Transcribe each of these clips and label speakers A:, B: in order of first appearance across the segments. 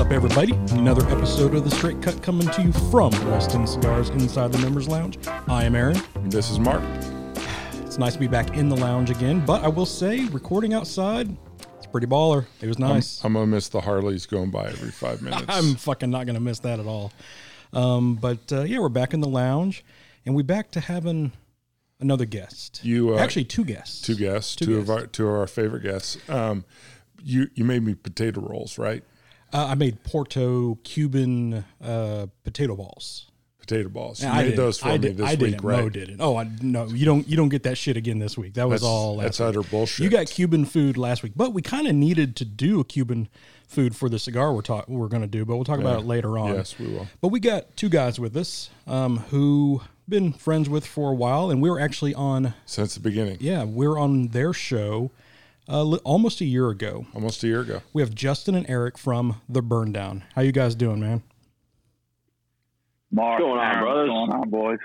A: What's up, everybody? Another episode of the Straight Cut coming to you from Weston Cigars inside the Members Lounge. I am Aaron.
B: This is Mark.
A: It's nice to be back in the lounge again, but I will say, recording outside, it's pretty baller. It was nice.
B: I'm gonna miss the Harleys going by every five minutes.
A: I'm fucking not gonna miss that at all. Um, but uh, yeah, we're back in the lounge, and we back to having another guest.
B: You, uh,
A: actually two guests.
B: two guests,
A: Two
B: two,
A: guests.
B: of our two of our favorite guests. Um, you you made me potato rolls, right?
A: Uh, I made Porto Cuban uh, potato balls.
B: Potato balls. You
A: I
B: made those for
A: I
B: me
A: did,
B: this
A: I
B: week,
A: didn't.
B: right?
A: Mo did it. Oh, I, no, you don't. You don't get that shit again this week. That was
B: That's
A: all. Last
B: that's
A: week.
B: utter bullshit.
A: You got Cuban food last week, but we kind of needed to do a Cuban food for the cigar we're talk we're going to do, but we'll talk about it later on.
B: Yes, we will.
A: But we got two guys with us um, who been friends with for a while, and we were actually on.
B: since the beginning,
A: Yeah, we're on their show uh, li- almost a year ago.
B: almost a year ago.
A: We have Justin and Eric from the Burn Down. How you guys doing, man?
C: Mark,
D: What's going on,
C: Aaron,
D: brothers?
C: What's going on, boys?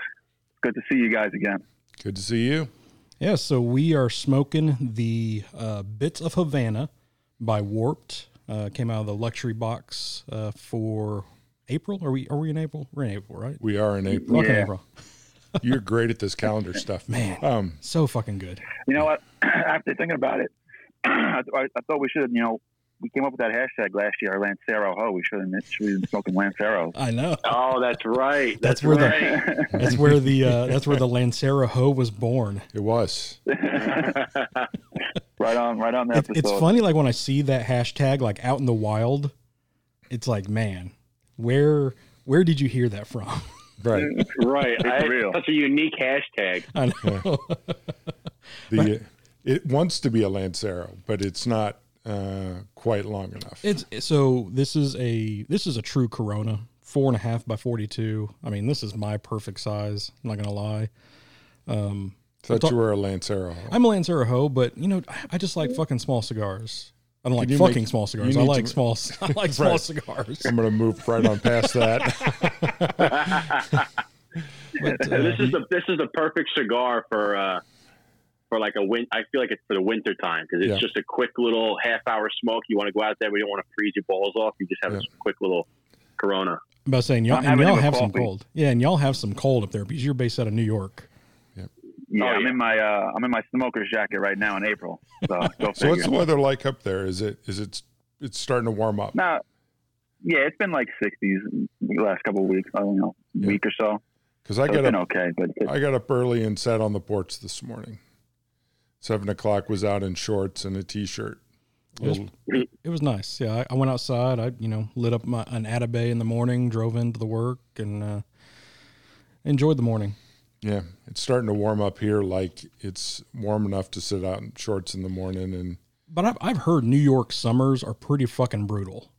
C: Good to see you guys again.
B: Good to see you.
A: Yeah, so we are smoking the uh, Bits of Havana by Warped. Uh, came out of the luxury box uh, for April. Are we? Are we in April? We're in April, right?
B: We are in April.
A: Fucking
C: Yeah.
A: April.
B: You're great at this calendar stuff,
A: Man.
B: Um,
A: So fucking good.
C: You know what? After thinking about it, I, I, I thought we should, you know, we came up with that hashtag last year, Lancero Ho. We should have should have been smoking Lanceros.
A: I know.
D: Oh, that's right.
A: That's
D: That's,
A: where the- That's where the uh, that's where the Lancero Ho was born.
B: it was.
C: right on, right on the
A: It's, it's funny, like when I see that hashtag like out in the wild, it's like, man, where where did you hear that from?
B: Right.
D: right. I,
C: real.
D: Such a unique hashtag.
A: I know.
B: The it wants to be a Lancero, but it's not uh, quite long enough.
A: It's so this is a this is a true Corona, four and a half by forty two. I mean, this is my perfect size. I'm not gonna lie.
B: Thought you were a Lancero.
A: I'm a Lancero ho, but you know, I- I just like fucking small cigars. I don't like fucking
B: make-
A: small cigars. I like
B: to-
A: small. I like small cigars.
B: I'm going to move right on past that.
A: But, uh,
D: this is the this is the perfect cigar for uh, for like a win. I feel like it's for the winter time because it's
B: Yeah.
D: just a quick little half hour smoke. You want to go out there, but you don't want to freeze your balls off. You just have
B: Yeah.
D: a quick little Corona.
A: I'm about saying y'all and y'all
C: it with
A: have some cold. Yeah, and y'all have some cold up there because you're based out of New York.
C: yeah,
D: Oh,
C: I'm in my uh, I'm in my smoker's jacket right now in April. So
B: So what's the weather like up there? Is it is it it's starting to warm up?
C: Now, yeah, it's been like 60s the last couple of weeks. I don't know,
B: Yeah.
C: week or so.
B: Because I
C: So
B: got
C: it's been
B: up
C: okay, but it,
B: I got up early and sat on the porch this morning. Seven o'clock was out in shorts and a t-shirt.
A: It was, it was nice. Yeah, I, I went outside. I you know lit up my an Atabey in the morning, drove into the work, and uh, enjoyed the morning.
B: yeah, it's starting to warm up here. Like it's warm enough to sit out in shorts in the morning. And
A: But I've I've heard New York summers are pretty fucking brutal.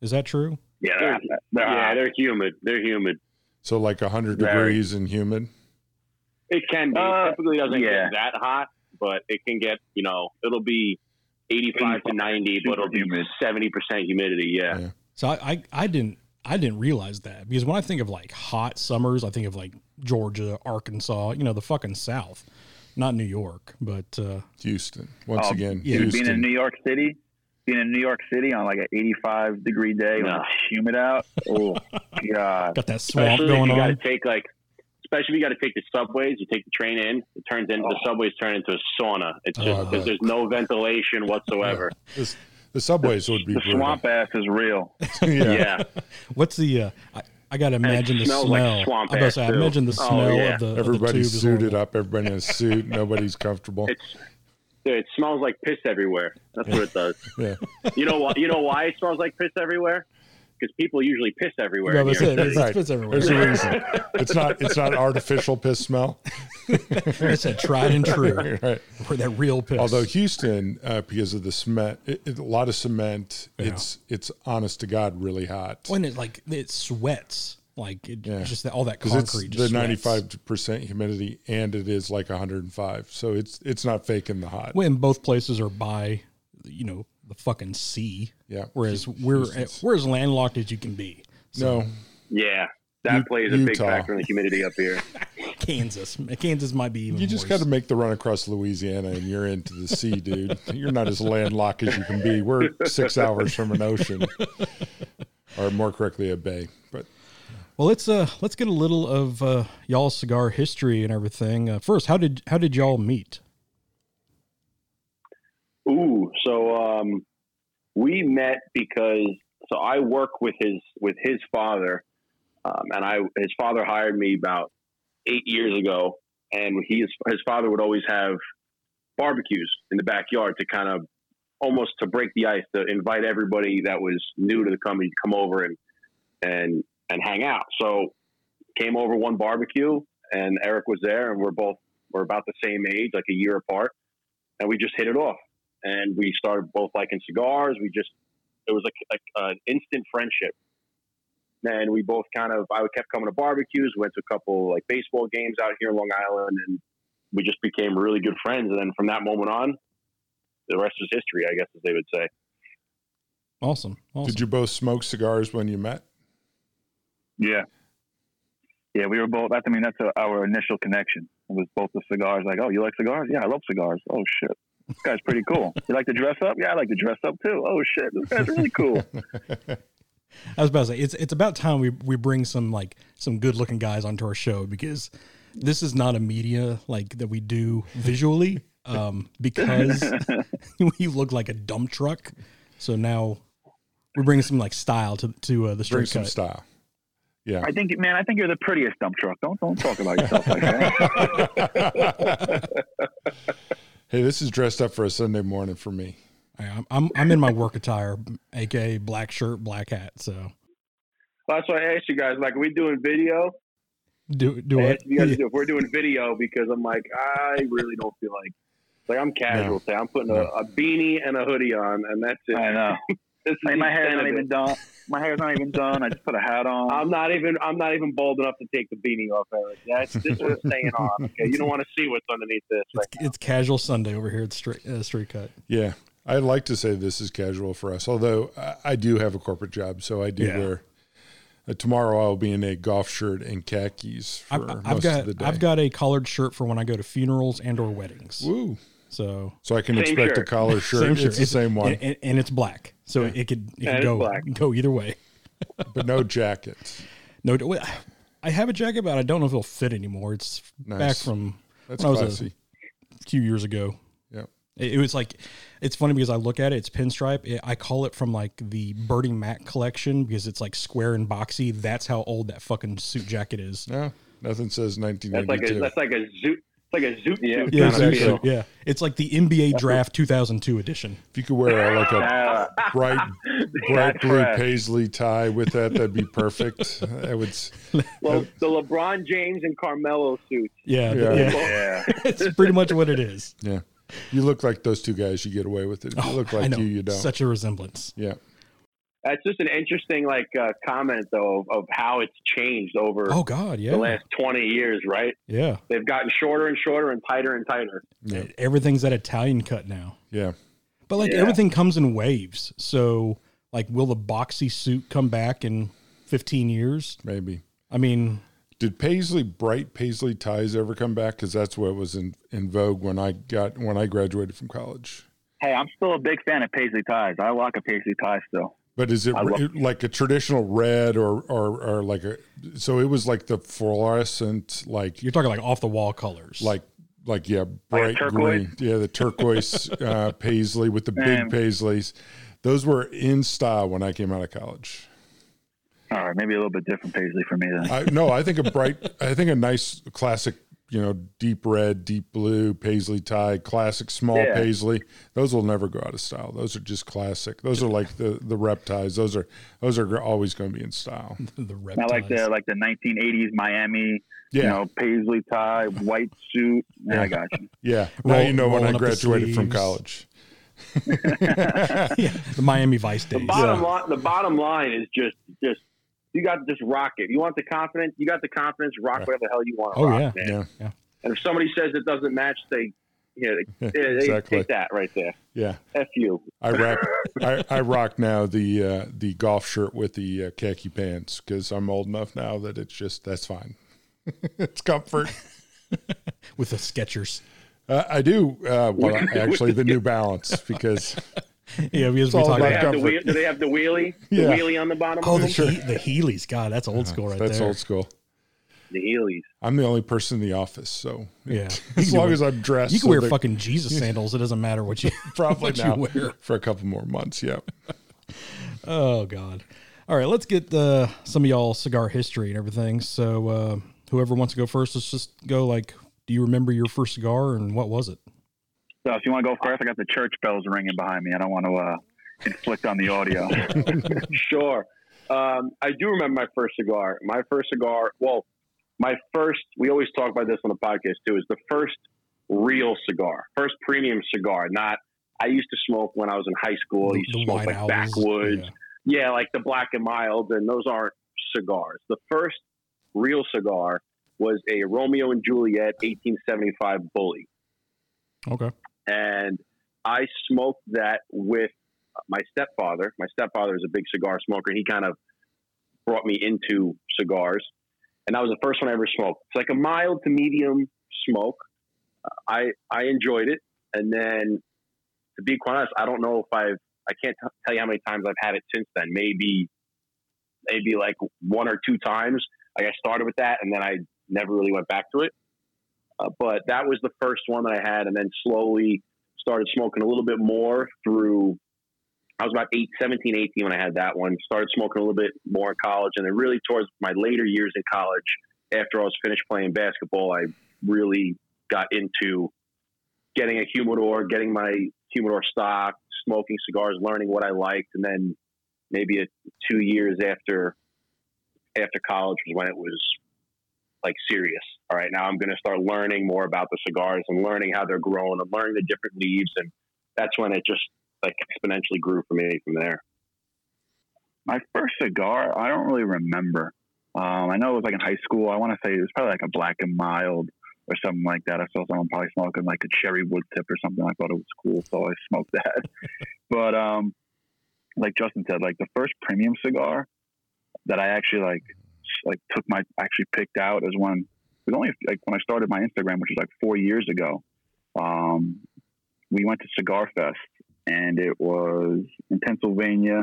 A: Is that true?
C: yeah,
D: They're,
C: they're- they're
D: yeah, they're humid. They're humid.
B: so like hundred degrees and humid.
D: It can be.
C: Uh,
D: it typically doesn't
C: yeah.
D: get that hot, but it can get. You know, it'll be eighty-five to ninety, but it'll be seventy percent humidity. Yeah.
B: Yeah.
A: So I, I I didn't I didn't realize that because when I think of like hot summers, I think of like Georgia, Arkansas, you know, the fucking South, not New York. But uh,
B: Houston once
C: Oh,
B: again.
A: yeah.
C: Dude, being in New York City, being in New York City on like an 85 degree day when
D: No.
C: it's humid out. Oh God!
A: got that swamp
D: Especially if
A: going
D: you got
A: on.
D: to take like, especially if you got to take the subways. You take the train in, it turns into the
C: Oh.
D: subways turn into a sauna. It's
B: Oh,
D: just because
B: bet.
D: there's no ventilation whatsoever.
B: This- the subways would be
C: The
B: brutal.
C: swamp ass is real.
B: yeah.
D: Yeah,
A: What's the? Uh, I, I got to imagine the
D: smells like
A: smell.
D: swamp
A: I, about to
D: ass,
A: say, I imagine the
D: Oh,
A: smell
D: yeah.
A: of the of the
B: Everybody's
A: tube is
B: suited
A: horrible.
B: up. Everybody in a suit. Nobody's comfortable.
D: it's dude, it smells like piss everywhere. That's what it does.
B: Yeah.
D: You know why? You know why it smells like piss everywhere? Because people usually piss everywhere.
A: Yeah, that's it. It's,
B: Right.
A: it's everywhere.
B: There's a reason. It's not. It's not artificial piss smell.
A: It's a tried and true.
B: Right.
A: Or that real piss.
B: Although Houston, uh, because of the cement, it, it- a lot of cement.
A: Yeah.
B: It's it's honest to God really hot
A: when it like it sweats, like it
B: Yeah.
A: just that, all that
B: because it's
A: concrete.
B: the ninety five percent humidity and it is like 105. So it's it's not faking the hot.
A: When both places are by, you know, the fucking sea.
B: Yeah.
A: Whereas we're we're as landlocked as you can be.
B: No,
D: Yeah, that
B: U-
D: plays a big factor in the humidity up here.
A: Kansas. Kansas might be even
B: You just got to make the run across Louisiana, and you're into the sea, dude. You're not as landlocked as you can be. We're six hours from an ocean, or more correctly, a bay. But
A: Well, let's uh let's get a little of uh, y'all's cigar history and everything. Uh, first, how did how did y'all meet?
D: Ooh, so um, we met because so I work with his with his father, um, and I his father hired me about eight years ago, and he his, his father would always have barbecues in the backyard to kind of almost to break the ice to invite everybody that was new to the company to come over and and and hang out. So came over one barbecue, and Eric was there, and we're both we're about the same age, like a year apart, and we just hit it off and we started both liking cigars. We just it was like uh, an instant friendship, and we both kind of I kept coming to barbecues. Went to a couple like baseball games out here in Long Island, and we just became really good friends. And then from that moment on, the rest is history, I guess, as they would say.
A: Awesome. awesome.
B: did you both smoke cigars when you met?
C: Yeah. Yeah, we were both. I mean, that's a, our initial connection. It was both the cigars. Like, oh, you like cigars? Yeah, I love cigars. Oh shit, this guy's pretty cool. You like to dress up? Yeah, I like to dress up too. Oh shit, this guy's really cool.
A: I was about to say it's it's about time we we bring some like some good looking guys onto our show because this is not a media like that we do visually um, because we look like a dump truck. So now we're bringing some like style to to uh, the street.
B: Bring
A: straight
B: some
A: cut.
B: style. Yeah.
C: I think, man, I think you're the prettiest dump truck. Don't don't talk about yourself like that.
B: Hey, this is dressed up for a Sunday morning for me.
A: I- I'm I'm I'm in my work attire, aka black shirt, black hat. So
D: Well, that's why I asked you guys. Like, are we doing video?
A: do do
D: I
A: it.
D: asked you guys if we're doing video because I'm like, I really don't feel like. Like I'm casual today. I'm putting a, a beanie and a hoodie on, and that's it.
C: I know.
D: This is
C: my hair's not even done. My hair's not even done. I just put a hat on.
D: I'm not even. I'm not even bold enough to take the beanie off, Eric. That's this one's staying on. Okay, you don't want to see what's underneath this. Right
A: It's, it's casual Sunday over here at straight uh, straight cut.
B: Yeah. I'd like to say this is casual for us, although I, I do have a corporate job, so I do
A: Yeah.
B: wear. Uh, tomorrow I'll be in a golf shirt and khakis for
A: I've,
B: most
A: I've
B: of
A: got
B: the day.
A: I've got a collared shirt for when I go to funerals and or weddings.
B: Woo!
A: So
B: So I can
D: Same
B: expect a collar shirt.
A: same
B: it's
A: shirt.
B: the same one,
A: and, and, and it's black. So it could it could go
D: black.
A: go either way.
B: but no jackets.
A: No, I have a jacket, but I don't know if it'll fit anymore. It's back from
B: That's
A: when I was a few years ago.
B: Yep.
A: It, it was like it's funny because I look at it, it's pinstripe. It, I call it from like the Bernie Mac collection because it's like square and boxy. That's how old that fucking suit jacket is.
B: No, nothing says
D: That's like a
B: 1992.
D: that's like a zoot. It's like a zoot
C: Yeah.
D: suit
A: Yeah,
D: kind of
B: exactly.
A: yeah. It's like the NBA Draft 2002 edition.
B: if you could wear a, like a
C: Uh,
B: bright, bright blue
C: correct.
B: paisley tie with that, that'd be perfect. I would. s-
D: Well, the LeBron James and Carmelo suits.
A: Yeah,
B: Yeah.
A: yeah.
C: yeah.
A: it's pretty much what it is.
B: Yeah, you look like those two guys. You get away with it. If you look
A: Oh, I
B: like you, you don't.
A: Such a resemblance.
B: yeah,
D: That's just an interesting like uh, comment though of, of how it's changed over
A: Oh God, yeah,
D: the last twenty years. Right?
A: yeah.
D: They've gotten shorter and shorter and tighter and tighter.
B: yeah,
A: Everything's that Italian cut now.
B: yeah.
A: But like
D: Yeah.
A: everything comes in waves. So like will the boxy suit come back in 15 years?
B: Maybe.
A: I mean,
B: Did paisley bright paisley ties ever come back? Because that's what was in, in vogue when I got when I graduated from college.
C: Hey, I'm still a big fan of paisley ties. I rock a paisley tie still.
B: But is it
C: love-
B: like a traditional red or, or or like a? So it was like the fluorescent, like
A: you're talking like off the wall colors.
B: like like yeah, bright
C: turquoise?
B: green, yeah, the turquoise uh, paisley with the big paisleys. Those were in style when I came out of college.
C: All right, maybe a little bit different paisley for me then.
B: I no, I think a bright, I think a nice classic, you know, deep red, deep blue paisley tie, classic small
C: Yeah.
B: paisley. Those will never go out of style. Those are just classic. Those are like the the rep ties. Those are those are always going to be in style.
A: the
C: rep.
A: I
C: like the like the 1980s Miami,
B: Yeah,
C: you know, paisley tie, white suit. Yeah, I got you.
B: yeah. Now
A: Roll-
B: you know when I
A: rolling up the
B: graduated from college.
A: yeah, the Miami Vice
D: The
A: days.
D: bottom line, the bottom line is just just you got to just rock it. You want the confidence, you got the confidence. Rock
B: Yeah.
D: whatever the hell you want to
A: Oh,
D: rock,
A: yeah.
D: man.
B: Yeah,
D: And if somebody says it doesn't match, they yeah, they, they, they
B: Exactly.
D: take that right there.
B: yeah.
D: F you.
B: I rock. I, I rock now the uh, the golf shirt with the uh, khaki pants because I'm old enough now that it's just that's fine. it's comfort.
A: with the Skechers.
B: Uh, I do. Uh, well, actually, the New Balance because
A: Yeah, because we
B: all
A: talked
B: about
A: about
D: have the
B: comfort.
D: wheel, do they have the wheelie? The
B: Yeah.
D: wheelie on the bottom?
A: oh
D: of
A: the
D: them?
A: he, the Heelys. God, that's old school right
B: that's
A: there.
B: That's old school.
D: the Heelys.
B: I'm the only person in the office, so
A: Yeah,
B: as long as I'm dressed,
A: you can
B: so
A: wear
B: they're
A: fucking Jesus sandals. It doesn't matter what you
B: probably
A: what
B: now
A: you wear.
B: for a couple more months. Yeah.
A: Oh God. All right, let's get uh, some of y'all cigar history and everything. So uh, whoever wants to go first, let's just go. Like, do you remember your first cigar and what was it?
C: So if you want to go first, I got the church bells ringing behind me. I don't want to uh, inflict on the audio.
D: Sure. Um, I do remember my first cigar. My first cigar, well, my first, we always talk about this on the podcast too, is the first real cigar, first premium cigar. Not, I used to smoke when I was in high school. I used to smoke
A: White
D: like
A: Owls,
D: backwoods.
A: yeah.
D: Yeah, like the black and mild, and those aren't cigars. The first real cigar was a Romeo and Juliet 1875 Bully.
A: Okay.
D: And I smoked that with my stepfather. My stepfather is a big cigar smoker. He kind of brought me into cigars, and that was the first one I ever smoked. It's like a mild to medium smoke. I I enjoyed it, and then to be quite honest, I don't know if I've I can't t- tell you how many times I've had it since then. Maybe maybe like one or two times. Like I started with that, and then I never really went back to it. Uh, but that was the first one that I had, and then slowly started smoking a little bit more through. I was about eight, 17, 18 when I had that one. Started smoking a little bit more in college, and then really towards my later years in college, after I was finished playing basketball, I really got into getting a humidor, getting my humidor stock, smoking cigars, learning what I liked, and then maybe a, two years after after college was when it was like serious. All right, now I'm going to start learning more about the cigars and learning how they're grown and learning the different leaves, and that's when it just like exponentially grew for me from there.
C: My first cigar, I don't really remember. Um, I know it was like in high school. I want to say it was probably like a black and mild or something like that. I saw someone probably smoking like a cherry wood tip or something. I thought it was cool, so I smoked that. but um, like Justin said, like the first premium cigar that I actually like like took my actually picked out when it was only like when I started my Instagram, which was like four years ago. Um, we went to Cigar Fest, and it was in Pennsylvania.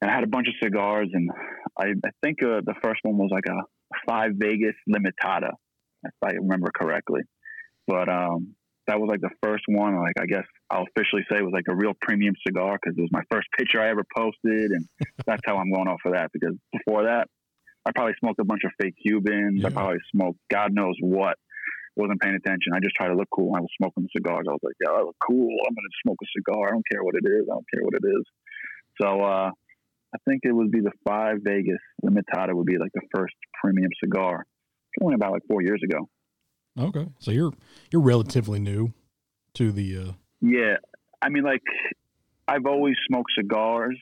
C: And I had a bunch of cigars, and I, I think uh, the first one was like a Five Vegas Limitada, if I remember correctly. But um, that was like the first one. Like I guess I'll officially say it was like a real premium cigar because it was my first picture I ever posted, and that's how I'm going off of that. Because before that, I probably smoked a bunch of fake Cubans. I probably smoked God knows what. Wasn't paying attention. I just tried to look cool. I was smoking the cigars. I was like, "Yeah, I look cool. I'm gonna smoke a cigar. I don't care what it is. I don't care what it is." So uh, I think it would be the Five Vegas Limitada would be like the first premium cigar. It's only about like four years ago.
A: Okay. So you're you're relatively new to the. uh
C: Yeah, I mean, like I've always smoked cigars,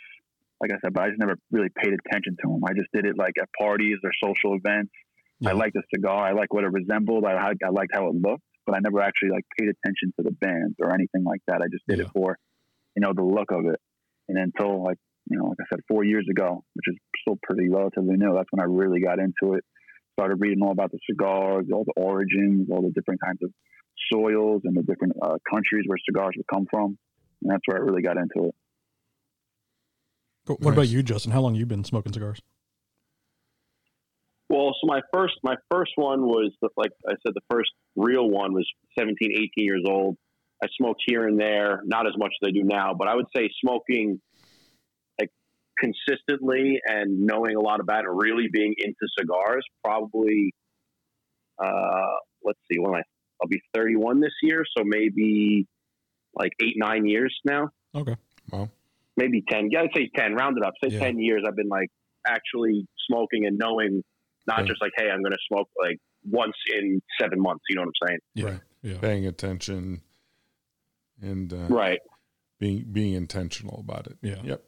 C: like I said, but I just never really paid attention to them. I just did it like at parties or social events.
A: Yeah.
C: I liked the cigar. I liked what it resembled. I, I liked how it looked, but I never actually like paid attention to the band or anything like that. I just did
A: Yeah.
C: it for, you know, the look of it. And until like, you know, like I said, four years ago, which is still pretty relatively new, that's when I really got into it. Started reading all about the cigars, all the origins, all the different kinds of soils and the different uh, countries where cigars would come from. And that's where I really got into it.
A: What about you, Justin? How long you been smoking cigars?
D: Well, so my first my first one was like I said, the first real one was 17, 18 years old. I smoked here and there, not as much as I do now, but I would say smoking like consistently and knowing a lot about it, really being into cigars, probably. Uh, let's see, when I I'll be 31 this year, so maybe like eight nine years now,
A: Okay.
B: Wow.
D: Maybe 10. Yeah, I'd say 10. Round it up, say
A: Yeah.
D: 10 years. I've been like actually smoking and knowing, not
B: Yeah.
D: just like, hey, I'm going to smoke like once in seven months. You know what I'm saying?
A: Yeah.
B: Right.
A: Yeah.
B: Paying attention and uh,
D: Right.
B: being being intentional about it.
A: Yeah.
B: Yep.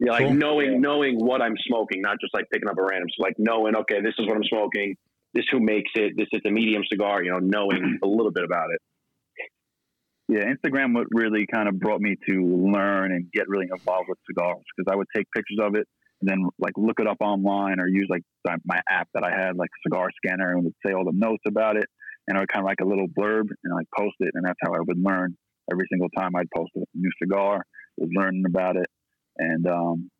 D: Yeah, like
B: Cool.
D: knowing knowing what I'm smoking, not just like picking up a random. So like knowing, okay, this is what I'm smoking. This who makes it. This is a medium cigar. You know, knowing a little bit about it.
C: Yeah, Instagram what really kind of brought me to learn and get really involved with cigars because I would take pictures of it and then like look it up online or use like my app that I had, like Cigar Scanner, and would say all the notes about it, and I would kind of like a little blurb and like post it, and that's how I would learn every single time I'd post a new cigar. Was learning about it, and um,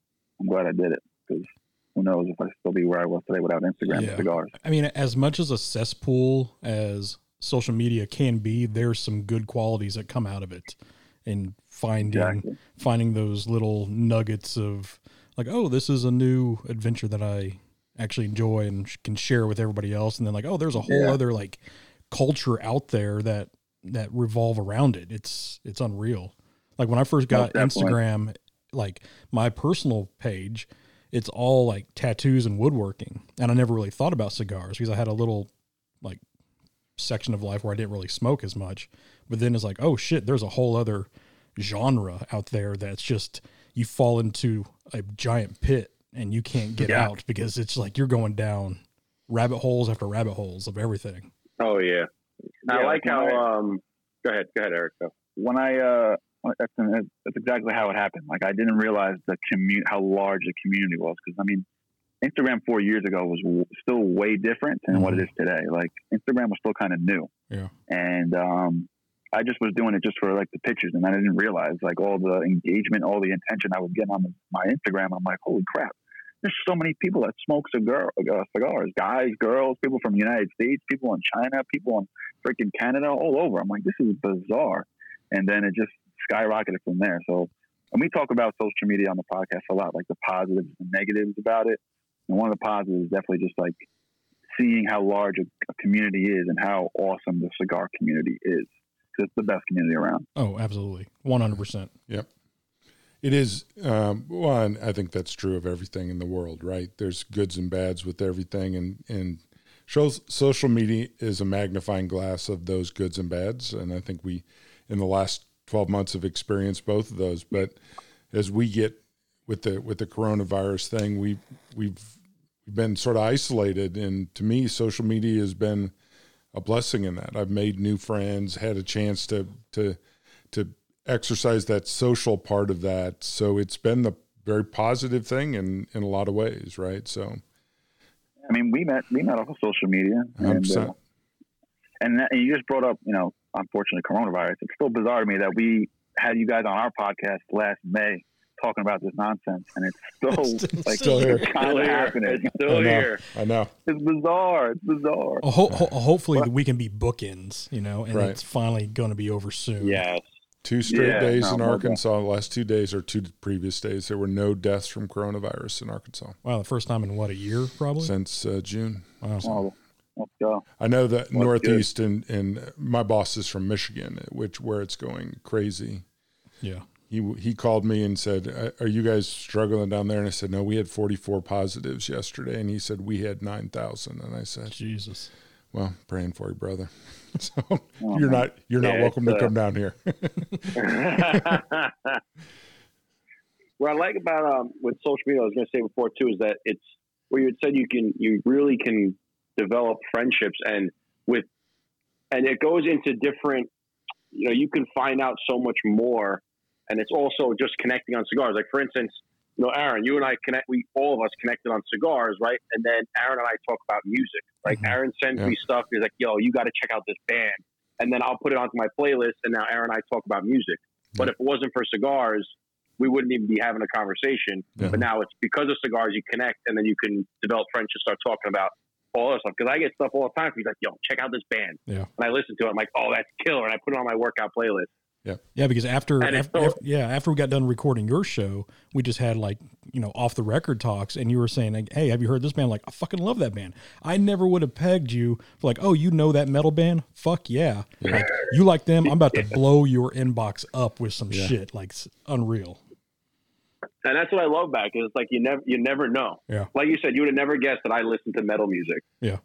C: I'm glad I did it because who knows if I'd still be where I was today without Instagram yeah. cigars.
A: I mean, as much as a cesspool as social media can be, there's some good qualities that come out of it, and finding exactly. finding those little nuggets of like, oh, this is a new adventure that I actually enjoy and can share with everybody else, and then like, oh, there's a whole yeah. other like culture out there that that revolve around it. It's it's unreal. Like when I first got Instagram, like my personal page, it's all like tattoos and woodworking, and I never really thought about cigars because I had a little like section of life where I didn't really smoke as much. But then it's like, oh shit, there's a whole other genre out there that's just you fall into a giant pit and you can't get yeah. out because it's like you're going down rabbit holes after rabbit holes of everything.
D: Oh yeah. yeah I like how um go ahead, go ahead, Eric. Go.
C: When I uh that's, that's exactly how it happened. Like I didn't realize the community, how large the community was. Because I mean, Instagram four years ago was w- still way different than mm-hmm. what it is today. Like Instagram was still kind of new.
A: Yeah.
C: And um, I just was doing it just for like the pictures, and I didn't realize like all the engagement, all the attention I was getting on the, my Instagram. I'm like, holy crap! There's so many people that smoke cigar, uh, cigars, guys, girls, people from the United States, people in China, people in freaking Canada, all over. I'm like, this is bizarre. And then it just skyrocketed from there. So, and we talk about social media on the podcast a lot, like the positives and negatives about it. And one of the positives is definitely just like seeing how large a, a community is and how awesome the cigar community is it's the best community around.
A: Oh, absolutely, one hundred percent.
B: Yep. It is um, one. I think that's true of everything in the world, right? There's goods and bads with everything, and and shows social media is a magnifying glass of those goods and bads. And I think we, in the last twelve months, have experienced both of those. But as we get with the with the coronavirus thing, we we've been sort of isolated, and to me, social media has been a blessing in that. I've made new friends, had a chance to to to exercise that social part of that. So it's been the very positive thing in in a lot of ways, right? So,
C: I mean, we met we met off of social media, and uh, and, that, and you just brought up, you know, unfortunately, coronavirus. It's still bizarre to me that we had you guys on our podcast last May talking about this nonsense, and it's still like
B: still here.
C: Still here. happening.
D: It's still
B: I
D: here.
B: I know.
C: It's bizarre. It's bizarre.
A: ho- ho- hopefully, what? we can be bookends, you know, and right. it's finally going to be over soon.
D: Yes.
B: Two straight yeah, days in Arkansas. The last two days or two previous days, there were no deaths from coronavirus in Arkansas.
A: Wow, the first time in what a year, probably
B: since uh, June.
A: Wow. Oh,
C: let's go.
B: I know that That's Northeast and and my boss is from Michigan, which where it's going crazy.
A: Yeah
B: he he called me and said, "Are you guys struggling down there?" And I said, "No, we had 44 positives yesterday." And he said, "We had 9,000." And I said,
A: "Jesus."
B: Well, praying for you, brother. so oh, you're not you're yeah, not welcome to uh, come down here.
D: what I like about um, with social media, I was going to say before too, is that it's where you had said you can you really can develop friendships and with and it goes into different you know you can find out so much more and it's also just connecting on cigars. Like for instance, you know, Aaron, you and I connect. We all of us connected on cigars, right? And then Aaron and I talk about music. Like mm-hmm. Aaron sends yeah. me stuff. He's like, "Yo, you got to check out this band," and then I'll put it onto my playlist. And now Aaron and I talk about music. Mm-hmm. But if it wasn't for cigars, we wouldn't even be having a conversation. Yeah. But now it's because of cigars you connect, and then you can develop friendships, start talking about all this stuff. Because I get stuff all the time. He's like, "Yo, check out this band,"
A: yeah.
D: and I listen to it. I'm like, "Oh, that's killer!" And I put it on my workout playlist.
A: Yeah. Yeah, because after, after, after, yeah, after we got done recording your show, we just had like, you know, off the record talks and you were saying like, "Hey, have you heard this band?" like, "I fucking love that band." I never would have pegged you for like, "Oh, you know that metal band?" Fuck yeah. yeah. Like, you like them? I'm about to blow your inbox up with some yeah. shit like unreal.
D: And that's what I love back is it's like you never you never know.
A: Yeah.
D: Like you said, you would have never guessed that I listened to metal music.
A: Yeah.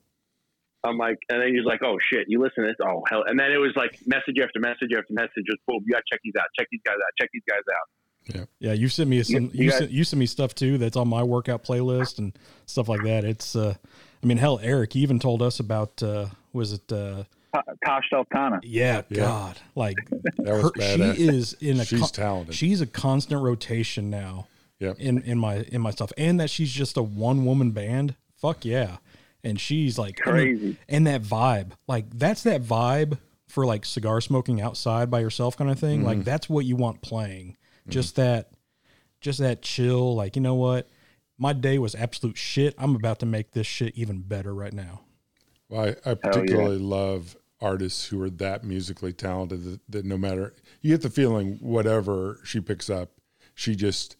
D: I'm like, and then he's like, oh shit, you listen to this? Oh hell! And then it was like message after message after message, just boom, you got to check these out, check these guys out, check these guys out.
A: Yeah, yeah. You sent me some. You, you, sent, you sent me stuff too that's on my workout playlist and stuff like that. It's, uh, I mean, hell, Eric even told us about. Uh, was it? Uh,
C: Tash Sultana.
A: Yeah, yeah, God, like her, she is in a.
B: She's con- talented.
A: She's a constant rotation now
B: Yeah,
A: in in my in my stuff, and that she's just a one woman band. Fuck yeah, and she's like I mean,
C: Crazy.
A: and that vibe, like that's that vibe for like cigar smoking outside by yourself kind of thing. Mm-hmm. Like that's what you want playing. Mm-hmm. Just that, just that chill. Like you know what, my day was absolute shit. I'm about to make this shit even better right now.
B: Well, I, I particularly love artists who are that musically talented that, that no matter you get the feeling whatever she picks up, she just and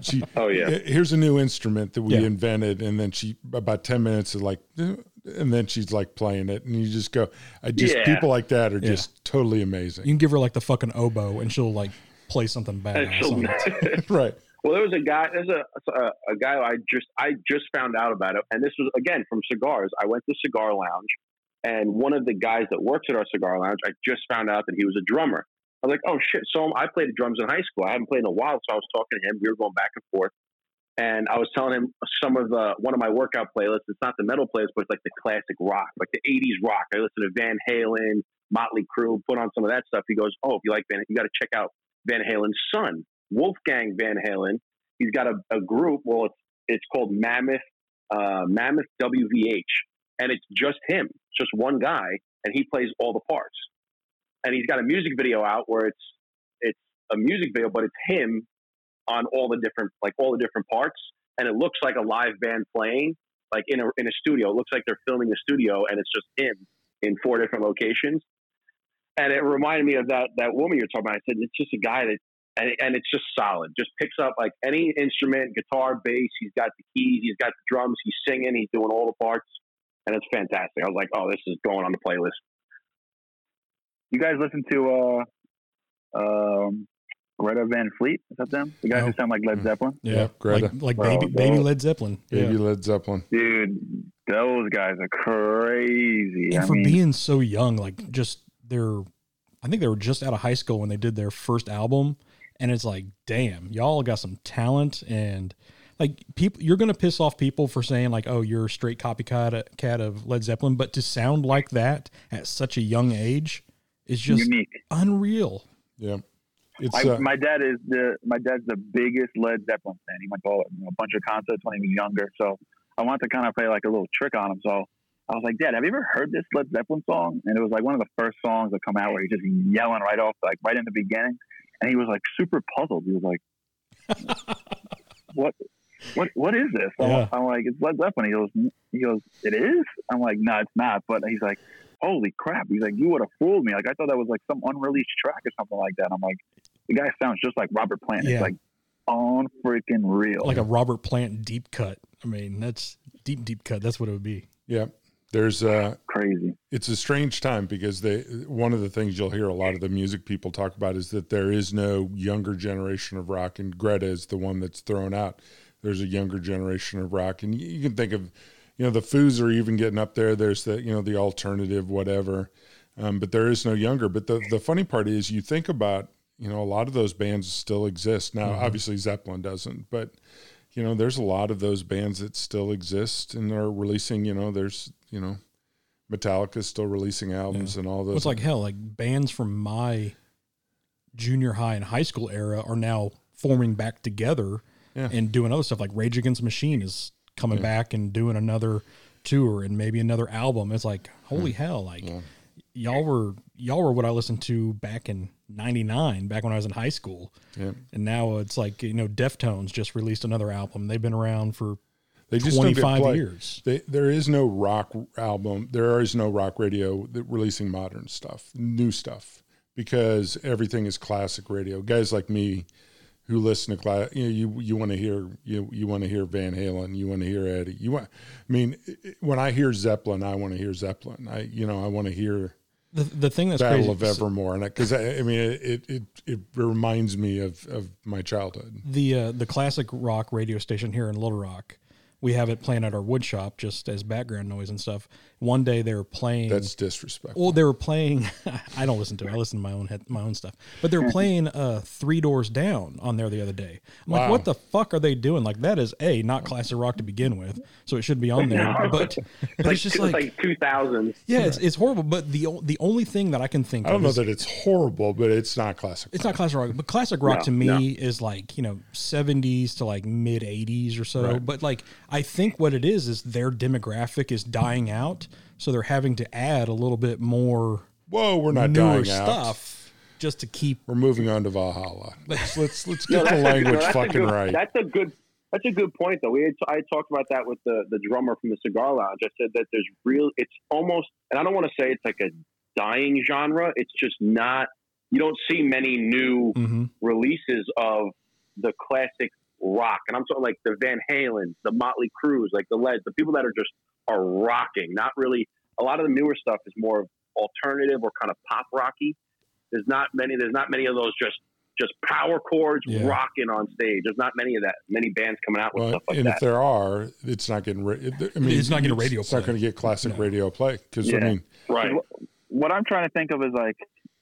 B: she.
D: Oh, yeah.
B: Here's a new instrument that we
A: Yeah.
B: invented, and then she about ten minutes is like, "Eh," and then she's like playing it, and you just go, I just
D: Yeah.
B: people like that are just totally amazing,
A: You can give her like the fucking oboe, and she'll like play something
D: And
A: badass.
D: she'll-
A: on it.
B: right?
D: Well, there was a guy. There's a, a a guy I just I just found out about it, and this was again from cigars. I went to Cigar Lounge, and one of the guys that works at our cigar lounge, I just found out that he was a drummer. I was like, oh shit! So I played the drums in high school. I haven't played in a while, so I was talking to him. We were going back and forth, and I was telling him some of the one of my workout playlists. It's not the metal playlist, but it's like the classic rock, like the '80s rock. I listen to Van Halen, Motley Crue, put on some of that stuff. He goes, oh, if you like Van, you got to check out Van Halen's son, Wolfgang Van Halen. He's got a, a group. Well, it's it's called Mammoth uh, Mammoth WVH, and it's just him, just one guy, and he plays all the parts. And he's got a music video out where it's it's a music video, but it's him on all the different like all the different parts, and it looks like a live band playing like in a in a studio. It looks like they're filming a studio, and it's just him in four different locations. And it reminded me of that that woman you're talking about. I said it's just a guy that and, and it's just solid. Just picks up like any instrument, guitar, bass. He's got the keys, he's got the drums, he's singing, he's doing all the parts, and it's fantastic. I was like, oh, this is going on the playlist.
C: You guys listen to uh, um, Greta Van Fleet? Is that them? The guys
A: Oh.
C: who sound like Led Zeppelin?
A: Yeah,
B: Yep, Greta.
A: like, like
C: Oh,
A: baby baby Led Zeppelin.
B: Baby
A: Yeah.
B: Led Zeppelin.
C: Dude, those guys are crazy.
A: And
C: I
A: for
C: mean,
A: being so young, like just they're, I think they were just out of high school when they did their first album, and it's like, damn, y'all got some talent and. Like people, you're gonna piss off people for saying like, "Oh, you're a straight copycat cat of Led Zeppelin," but to sound like that at such a young age is just
C: unique.
A: unreal.
B: Yeah, it's
C: I,
B: uh,
C: my dad is the my dad's the biggest Led Zeppelin fan. He went to you know, a bunch of concerts when he was younger. So I wanted to kind of play like a little trick on him. So I was like, Dad, have you ever heard this Led Zeppelin song? And it was like one of the first songs that come out where he's just yelling right off, like right in the beginning. And he was like super puzzled. He was like, What? What what is this? I'm,
A: Yeah.
C: I'm like, it's Led Zeppelin. He goes, he goes, it is. I'm like, no, it's not. But he's like, holy crap. He's like, you would have fooled me. Like I thought that was like some unreleased track or something like that. I'm like, the guy sounds just like Robert Plant.
A: Yeah.
C: It's like on freaking real.
A: Like a Robert Plant deep cut. I mean, that's deep deep cut. That's what it would be.
B: yeah. There's uh,
C: crazy.
B: it's a strange time because they one of the things you'll hear a lot of the music people talk about is that there is no younger generation of rock and Greta is the one that's thrown out. There's a younger generation of rock and you, you can think of you know the Foos are even getting up there. There's the you know the alternative whatever, um, but there is no younger. But the the funny part is you think about you know a lot of those bands still exist now. Obviously Zeppelin doesn't, but you know there's a lot of those bands that still exist and are releasing. You know there's you know Metallica's still releasing albums and all those.
A: It's like hell. Like bands from my junior high and high school era are now forming back together
B: Yeah.
A: and doing other stuff. Like Rage Against the Machine is coming back and doing another tour and maybe another album. It's like holy hmm. hell! Like
B: Yeah.
A: y'all were y'all were what I listened to back in '99, back when I was in high school.
B: Yeah.
A: And now it's like you know, Deftones just released another album. They've been around for
B: they just don't
A: 25 years.
B: They, there is no rock album. There is no rock radio that releasing modern stuff, new stuff, because everything is classic radio. Guys like me, who listen to class, you know, you you want to hear you you want to hear Van Halen, you want to hear Eddie. You want, I mean, when I hear Zeppelin, I want to hear Zeppelin. I you know I want to hear
A: The the thing that's
B: Battle
A: crazy
B: of Evermore, and because I, I mean it, it it reminds me of of my childhood.
A: the uh, the classic rock radio station here in Little Rock. We have it playing at our wood shop just as background noise and stuff. One day they were playing.
B: That's disrespectful.
A: well, they were playing. I don't listen to it. I listen to my own head, my own stuff. But they were playing uh, Three Doors Down on there the other day. I'm like, what the fuck are they doing? Like that is a not classic rock to begin with, so it should be on there. But, but
D: like,
A: it's just like,
D: like 2000.
A: yeah, it's, it's horrible. But the the only thing that I can think
B: I don't
A: of
B: know
A: is,
B: that it's horrible, but it's not classic.
A: it's not classic rock, but classic rock
D: No,
A: to me
D: no.
A: is like you know seventies to like mid eighties or so.
B: Right.
A: But like I think what it is is their demographic is dying out, so they're having to add a little bit more
B: Whoa, we're not
A: newer
B: dying out.
A: stuff just to keep.
B: We're moving on to Valhalla. Let's let's let's
D: No,
B: get the language
D: no, that's a
B: fucking
D: good-
B: right.
D: That's a good. That's a good point, though. We had, I talked about that with the the drummer from the Cigar Lounge. I said that there's real. It's almost, and I don't want to say it's like a dying genre. It's just not. You don't see many new
A: hmm
D: releases of the classic rock, and I'm talking like the Van Halens, the Motley Crues, like the Led, the people that are just are rocking. Not really. A lot of the newer stuff is more of alternative or kind of pop rocky. There's not many. There's not many of those just just power chords
A: Yeah.
D: rocking on stage. There's not many of that. Many bands coming out with
B: Well,
D: stuff like
B: and
D: that.
B: if there are, it's not getting. Ra- I mean,
A: It's not getting radio
B: It's not going to get classic
A: No.
B: radio play because I mean,
D: right.
C: what I'm trying to think of is like,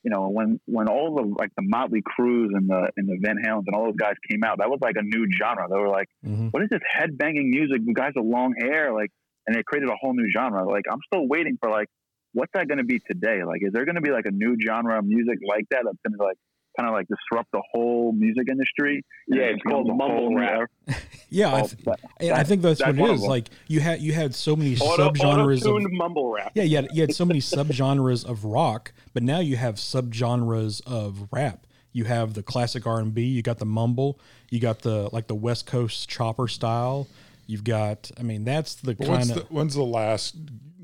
C: you know, when when all the like the Motley Crues and the and the Van Halens and all those guys came out, that was like a new genre. They were like,
A: hmm
C: what is this head banging music? The guys with long hair, like, and they created a whole new genre. Like, I'm still waiting for like, what's that going to be today? Like, is there going to be like a new genre of music like that that's going to be like kind of like disrupt the whole music industry?
D: Yeah,
C: it's
D: it's called
C: be a whole
D: mumble
C: new
D: rap.
C: era?
A: Yeah, I, th-
C: that-
A: I think that's,
C: that's
A: what
C: one
A: it
C: of
A: is.
C: them.
A: Like you had you had so many
D: Auto,
A: subgenres of
D: mumble rap.
A: yeah, you had, you had so many subgenres of rock, but now you have subgenres of rap. You have the classic R and B. You got the mumble. You got the like the West Coast chopper style. You've got. I mean, that's the
B: but
A: kind of.
B: when's the last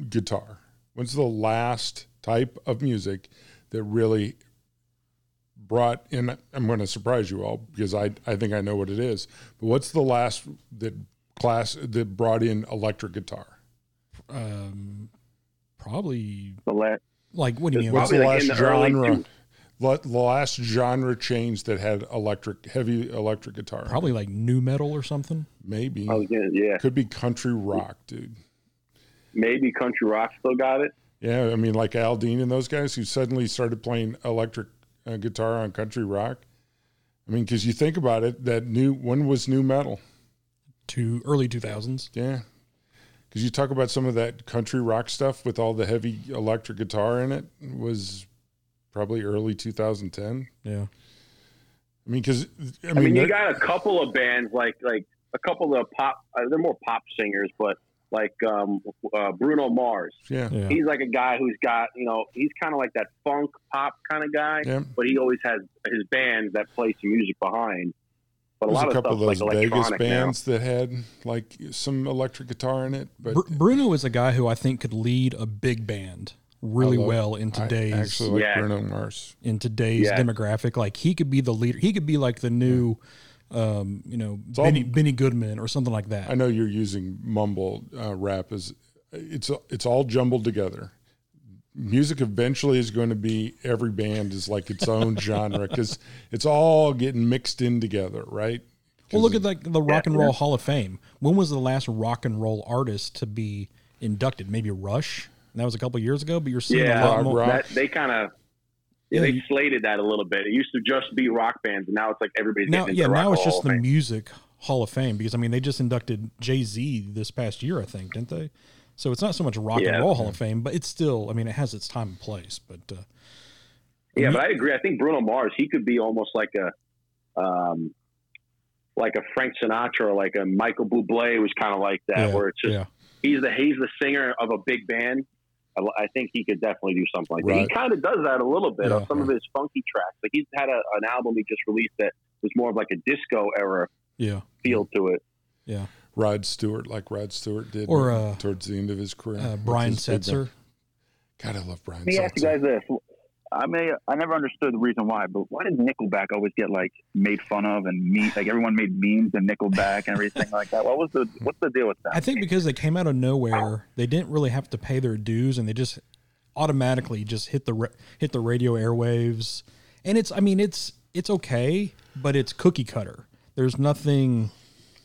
B: guitar? When's the last type of music that really brought in? I'm going to surprise you all because I I think I know what it is. But what's the last that class that brought in electric guitar?
A: Um, probably
C: The la-
A: like what do you mean?
B: What's the
D: like
B: last
D: in the
B: genre?
D: two-
B: The the last genre change that had electric, heavy electric guitar.
A: Probably like nu metal or something.
B: maybe
D: I was gonna, yeah,
B: could be country rock, dude.
D: maybe country rock still got it.
B: Yeah, I mean, like Aldean and those guys who suddenly started playing electric uh, guitar on country rock. I mean, because you think about it, that new when was nu metal?
A: To early two thousands.
B: Yeah, because you talk about some of that country rock stuff with all the heavy electric guitar in it was probably early 2010.
A: Yeah.
B: I mean, because I
D: I
B: mean,
D: mean, you got a couple of bands like like a couple of pop. Uh, they're more pop singers, but like um, uh, Bruno Mars.
B: yeah,
A: Yeah.
D: He's like a guy who's got you know he's kind of like that funk pop kind of guy,
B: yeah.
D: but he always has his bands that play some music behind. But a
B: There's
D: lot
B: a
D: of
B: couple
D: stuff
B: of
D: like
B: those Vegas
D: electronic now.
B: bands that had like some electric guitar in it, but
A: Br- Bruno is a guy who I think could lead a big band really
B: love-
A: well in
B: I
A: today's
B: actually like
D: Yeah.
B: Bruno Mars.
A: in today's
D: Yeah.
A: demographic. Like he could be the leader. He could be like the new, um, you know,
B: all-
A: Benny, Benny Goodman or something like that.
B: I know you're using mumble uh, rap as it's it's all jumbled together. Music eventually is going to be every band is like its own genre because it's all getting mixed in together, right?
A: well, look at like the Rock and Roll Hall of Fame. When was the last rock and roll artist to be inducted? Maybe Rush. And that was a couple years ago, but you're seeing
D: Yeah,
A: a lot
B: Rock,
A: more.
B: rock.
D: That, they kind of yeah, they slated that a little bit. It used to just be rock bands, and now it's like everybody's
A: Now, yeah, now it's just the music Hall of Fame because I mean they just inducted Jay Z this past year, I think, didn't they? So it's not so much Rock
D: Yeah.
A: and Roll Hall of Fame, but it's still. I mean, it has its time and place. But uh,
D: Yeah, but I agree. I think Bruno Mars, he could be almost like a, um, like a Frank Sinatra, like a Michael Bublé was kind of like that,
A: yeah,
D: where it's just
A: yeah,
D: he's the he's the singer of a big band. I, I think he could definitely do something like that. He kind of does that a little bit
A: Yeah,
D: on some of his funky tracks. Like he's had a, an album he just released that was more of like a disco era
A: yeah,
D: feel to it.
A: yeah.
B: Rod Stewart, like Rod Stewart did,
A: Or, uh,
B: towards the end of his career.
A: Uh, Brian
B: his big
A: Setzer.
B: God, I love Brian.
C: Let me ask you guys this. I may I never understood the reason why, but why did Nickelback always get like made fun of and me like everyone made memes and Nickelback and everything like that? What was the what's the deal with that?
A: I think because they came out of nowhere, they didn't really have to pay their dues, and they just automatically just hit the hit the radio airwaves. And it's, I mean, it's it's okay, but it's cookie cutter. There's nothing.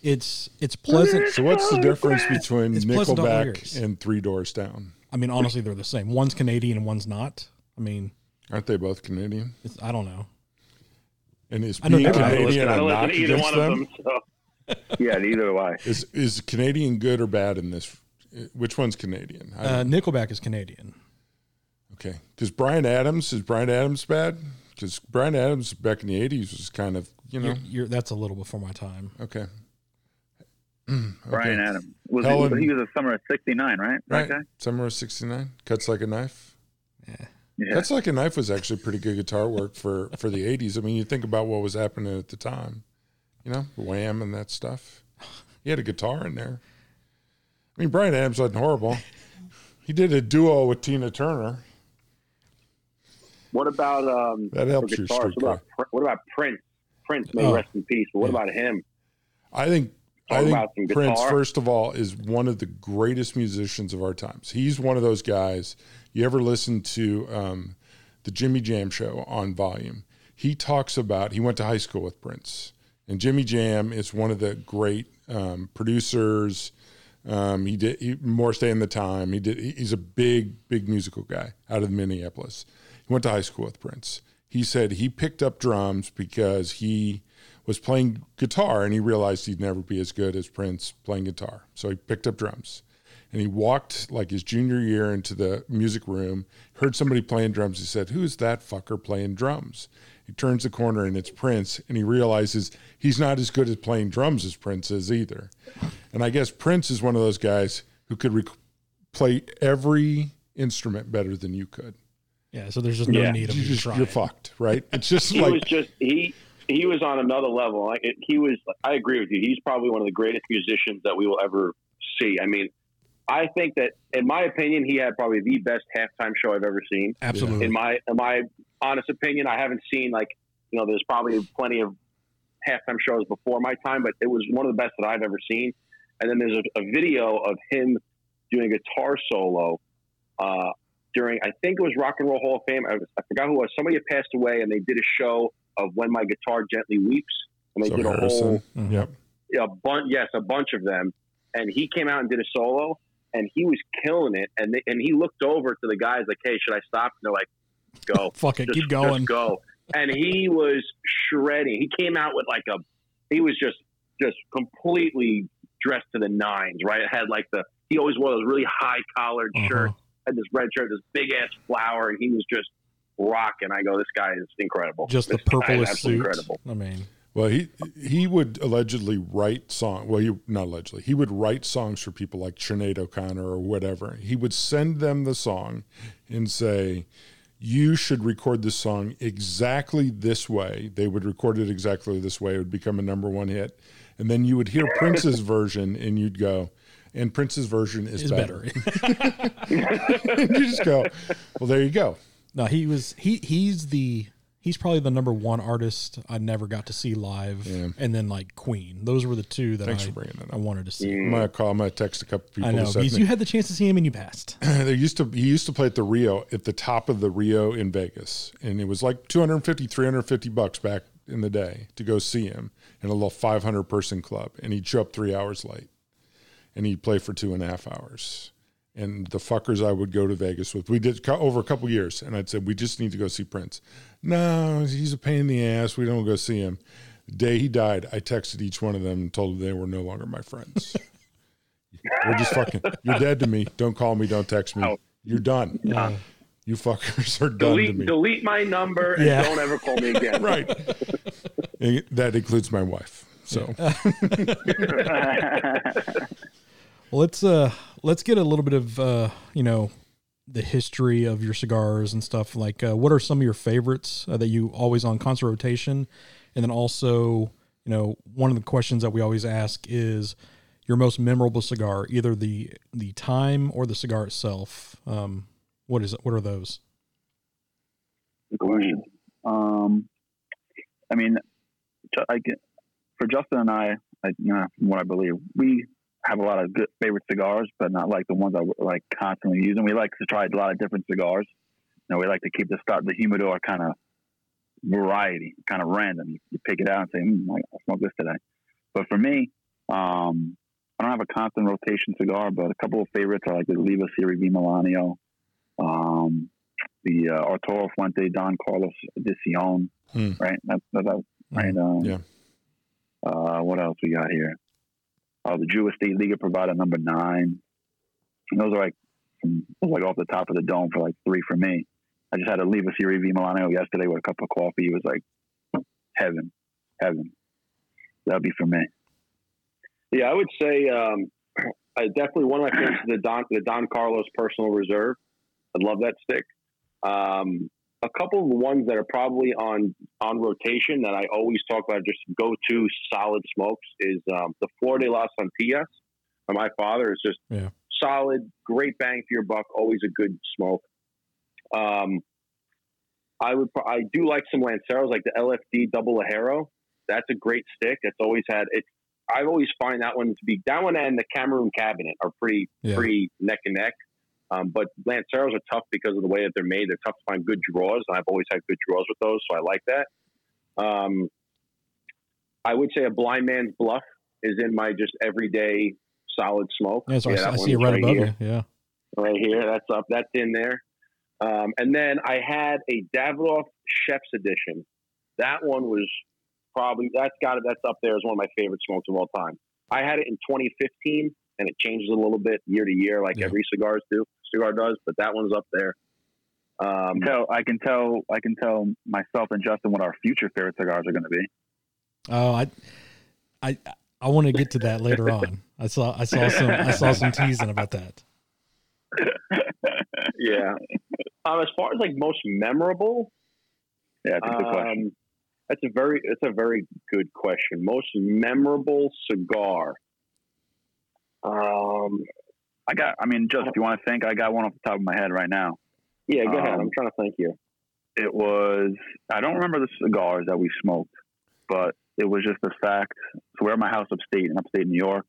A: It's it's pleasant.
B: So, what's the difference between
A: It's pleasant to all
B: Nickelback and Three Doors Down?
A: I I mean, honestly, they're the same. One's Canadian and one's not. I mean,
B: Aren't they both Canadian?
A: it's, I don't know.
B: And is
A: I know
B: being
A: Nick- I don't
B: Canadian
D: I
B: a
D: don't
B: knock
D: listen to either
B: against
D: one
B: them?
D: of them. So.
C: Yeah, neither do I.
B: Is is Canadian good or bad in this? Which one's Canadian? I
A: Uh, Nickelback is Canadian.
B: okay, because Bryan Adams is Bryan Adams bad? Because Bryan Adams back in the eighties was kind of you know
A: You're, you're, that's a little before my time.
B: okay.
C: Brian
B: Okay.
C: Adams was
B: Helen-
C: he, he was a summer of '69, right? That
B: Right,
C: guy?
B: Summer of '69. Cuts like a knife.
C: Yeah.
B: Cuts like a knife was actually pretty good guitar work for for the '80s. I mean, you think about what was happening at the time, you know, Wham and that stuff. He had a guitar in there. I mean, Bryan Adams wasn't horrible. He did a duo with Tina Turner.
D: What about um,
B: That helps
D: guitars, what about, what about Prince? Prince may
A: Oh.
D: rest in peace, but what
B: Yeah.
D: about him?
B: I think
D: Talk
B: I think Prince,
D: guitar.
B: first of all, is one of the greatest musicians of our times. He's one of those guys. You ever listen to um, the Jimmy Jam show on Volume? He talks about he went to high school with Prince, and Jimmy Jam is one of the great um, producers. Um, he did he, Morris Day and the Time. He did. he- He's a big, big musical guy out of Minneapolis. He went to high school with Prince. He said he picked up drums because he was playing guitar and he realized he'd never be as good as Prince playing guitar. So he picked up drums. And he walked like his junior year into the music room, heard somebody playing drums. He said, Who's that fucker playing drums? He turns the corner and it's Prince, and he realizes he's not as good at playing drums as Prince is either. And I guess Prince is one of those guys who could rec- play every instrument better than you could.
A: Yeah, so there's just no
D: Yeah.
A: need of
B: You
A: you
B: just,
A: trying.
B: you're fucked, right? It's just
D: He
B: like
D: was just he he was on another level. Like it, he was. I agree with you. He's probably one of the greatest musicians that we will ever see. I mean, I think that, in my opinion, he had probably the best halftime show I've ever seen.
A: Absolutely.
D: in my in my honest opinion, I haven't seen like you know, there's probably plenty of halftime shows before my time, but it was one of the best that I've ever seen. And then there's a, a video of him doing a guitar solo uh, during I think it was Rock and Roll Hall of Fame. I, was, I forgot who it was. Somebody had passed away, and they did a show of When My Guitar Gently Weeps, and they
B: so
D: did a
B: Harrison.
D: whole
A: Mhm.
B: Yep.
D: a bunch, yes, a bunch of them. And he came out and did a solo, and he was killing it. And they, and he looked over to the guys like, "Hey, should I stop?" And they're like, "Go,
A: Fuck it,
D: just,
A: keep going.
D: go." And he was shredding. He came out with like a, he was just just completely dressed to the nines. Right, it had like the he always wore those really high collared
A: Uh-huh.
D: shirts, had this red shirt, this big ass flower, and he was just rocking. I go, this guy is incredible.
A: Just the
D: This is
A: purplest suit.
D: incredible.
A: I mean,
B: Well, he he would allegedly write song. Well, he not allegedly. He would write songs for people like Sinead O'Connor or whatever. He would send them the song and say, "You should record this song exactly this way." They would record it exactly this way. It would become a number one hit, and then you would hear Prince's version, and you'd go, "And Prince's version is,
A: is
B: better."
A: better.
B: you just go, "Well, there you go."
A: no, he was he he's the he's probably the number one artist I never got to see live,
B: Yeah.
A: and then like Queen. Those were the two that
B: Thanks
A: I,
B: for bringing that
A: I wanted to see.
B: I'm gonna call. I'm gonna text a couple people.
A: I know
B: this
A: because you had the chance to see him and you passed.
B: there used to he used to play at the Rio at the top of the Rio in Vegas, and it was like 250, 350 bucks back in the day to go see him in a little 500 person club, and he'd show up three hours late, and he'd play for two and a half hours. And the fuckers I would go to Vegas with, we did over a couple years, and I'd say we just need to go see Prince. No, he's a pain in the ass. We don't go see him. The day he died, I texted each one of them and told them they were no longer my friends. We're just fucking. You're dead to me. Don't call me. Don't text me.
D: Oh.
B: You're done. You fuckers are done to
D: delete
B: me.
D: delete my number and
A: Yeah.
D: don't ever call me again.
B: Right. And that includes my wife. So
A: Well, let's uh let's get a little bit of uh you know the history of your cigars and stuff. Like, uh, what are some of your favorites uh, that you always on concert rotation? And then also, you know, one of the questions that we always ask is your most memorable cigar, either the the time or the cigar itself. Um, what is it? What are those?
C: Good question. Um, I mean, I get, for Justin and I, I nah, from what I believe, we have a lot of good favorite cigars, but not like the ones I like constantly using. We like to try a lot of different cigars. You know, we like to keep the start the humidor kind of variety, kind of random. You, you pick it out and say, mm, I smoke this today. But for me, um, I don't have a constant rotation cigar, but a couple of favorites are like the Oliva Serie V Melanio, um, the uh, Arturo Fuente Don Carlos Edición,
B: Hmm.
C: right? That's that, that, right. Um,
B: Yeah.
C: Uh, what else we got here? Oh, the Drew Estate Liga Privada number nine. And those are like, from, like off the top of the dome for like three for me. I just had to leave a Serie V Melanio yesterday with a cup of coffee. It was like heaven, heaven. That'd be for me.
D: Yeah, I would say um, I definitely one of my favorites is the Don the Don Carlos Personal Reserve. I love that stick. Um, a couple of the ones that are probably on on rotation that I always talk about, just go to solid smokes, is um, the Flor de las Antillas. My father, is just
A: Yeah.
D: solid, great bang for your buck, always a good smoke. Um, I would I do like some Lanceros, like the LFD Double Ligero. That's a great stick. It's always had it. I always find that one to be that one and the Cameroon Cabinet are pretty
A: Yeah.
D: pretty neck and neck. Um, but Lanceros are tough because of the way that they're made. They're tough to find good draws, and I've always had good draws with those, so I like that. Um, I would say a blind man's bluff is in my just everyday solid smoke.
A: Yeah, so I,
D: Yeah,
A: see-
D: that
A: I see it
D: one's
A: right above
D: here
A: you. Yeah.
D: right here. That's up. That's in there. Um, and then I had a Davidoff Chef's Edition. That one was probably that's got it. That's up there as one of my favorite smokes of all time. I had it in 2015, and it changes a little bit year to year, like
A: Yeah.
D: every cigars do. Cigar does, but that one's up there. Um,
C: tell I can tell I can tell myself and Justin what our future favorite cigars are going to be.
A: Oh, I, I, I want to get to that later on. I saw, I saw some, I saw some teasing about that.
D: yeah. Um, as far as like most memorable,
C: Yeah, that's a good question.
D: Um, that's a very that's a very good question. Most memorable cigar. Um,
C: I got. I mean, just if you want to think, I got one off the top of my head right now.
D: yeah, go ahead.
C: Um,
D: I'm trying to think here.
C: It was. I don't remember the cigars that we smoked, but it was just the fact. So we're at my house upstate in upstate New York.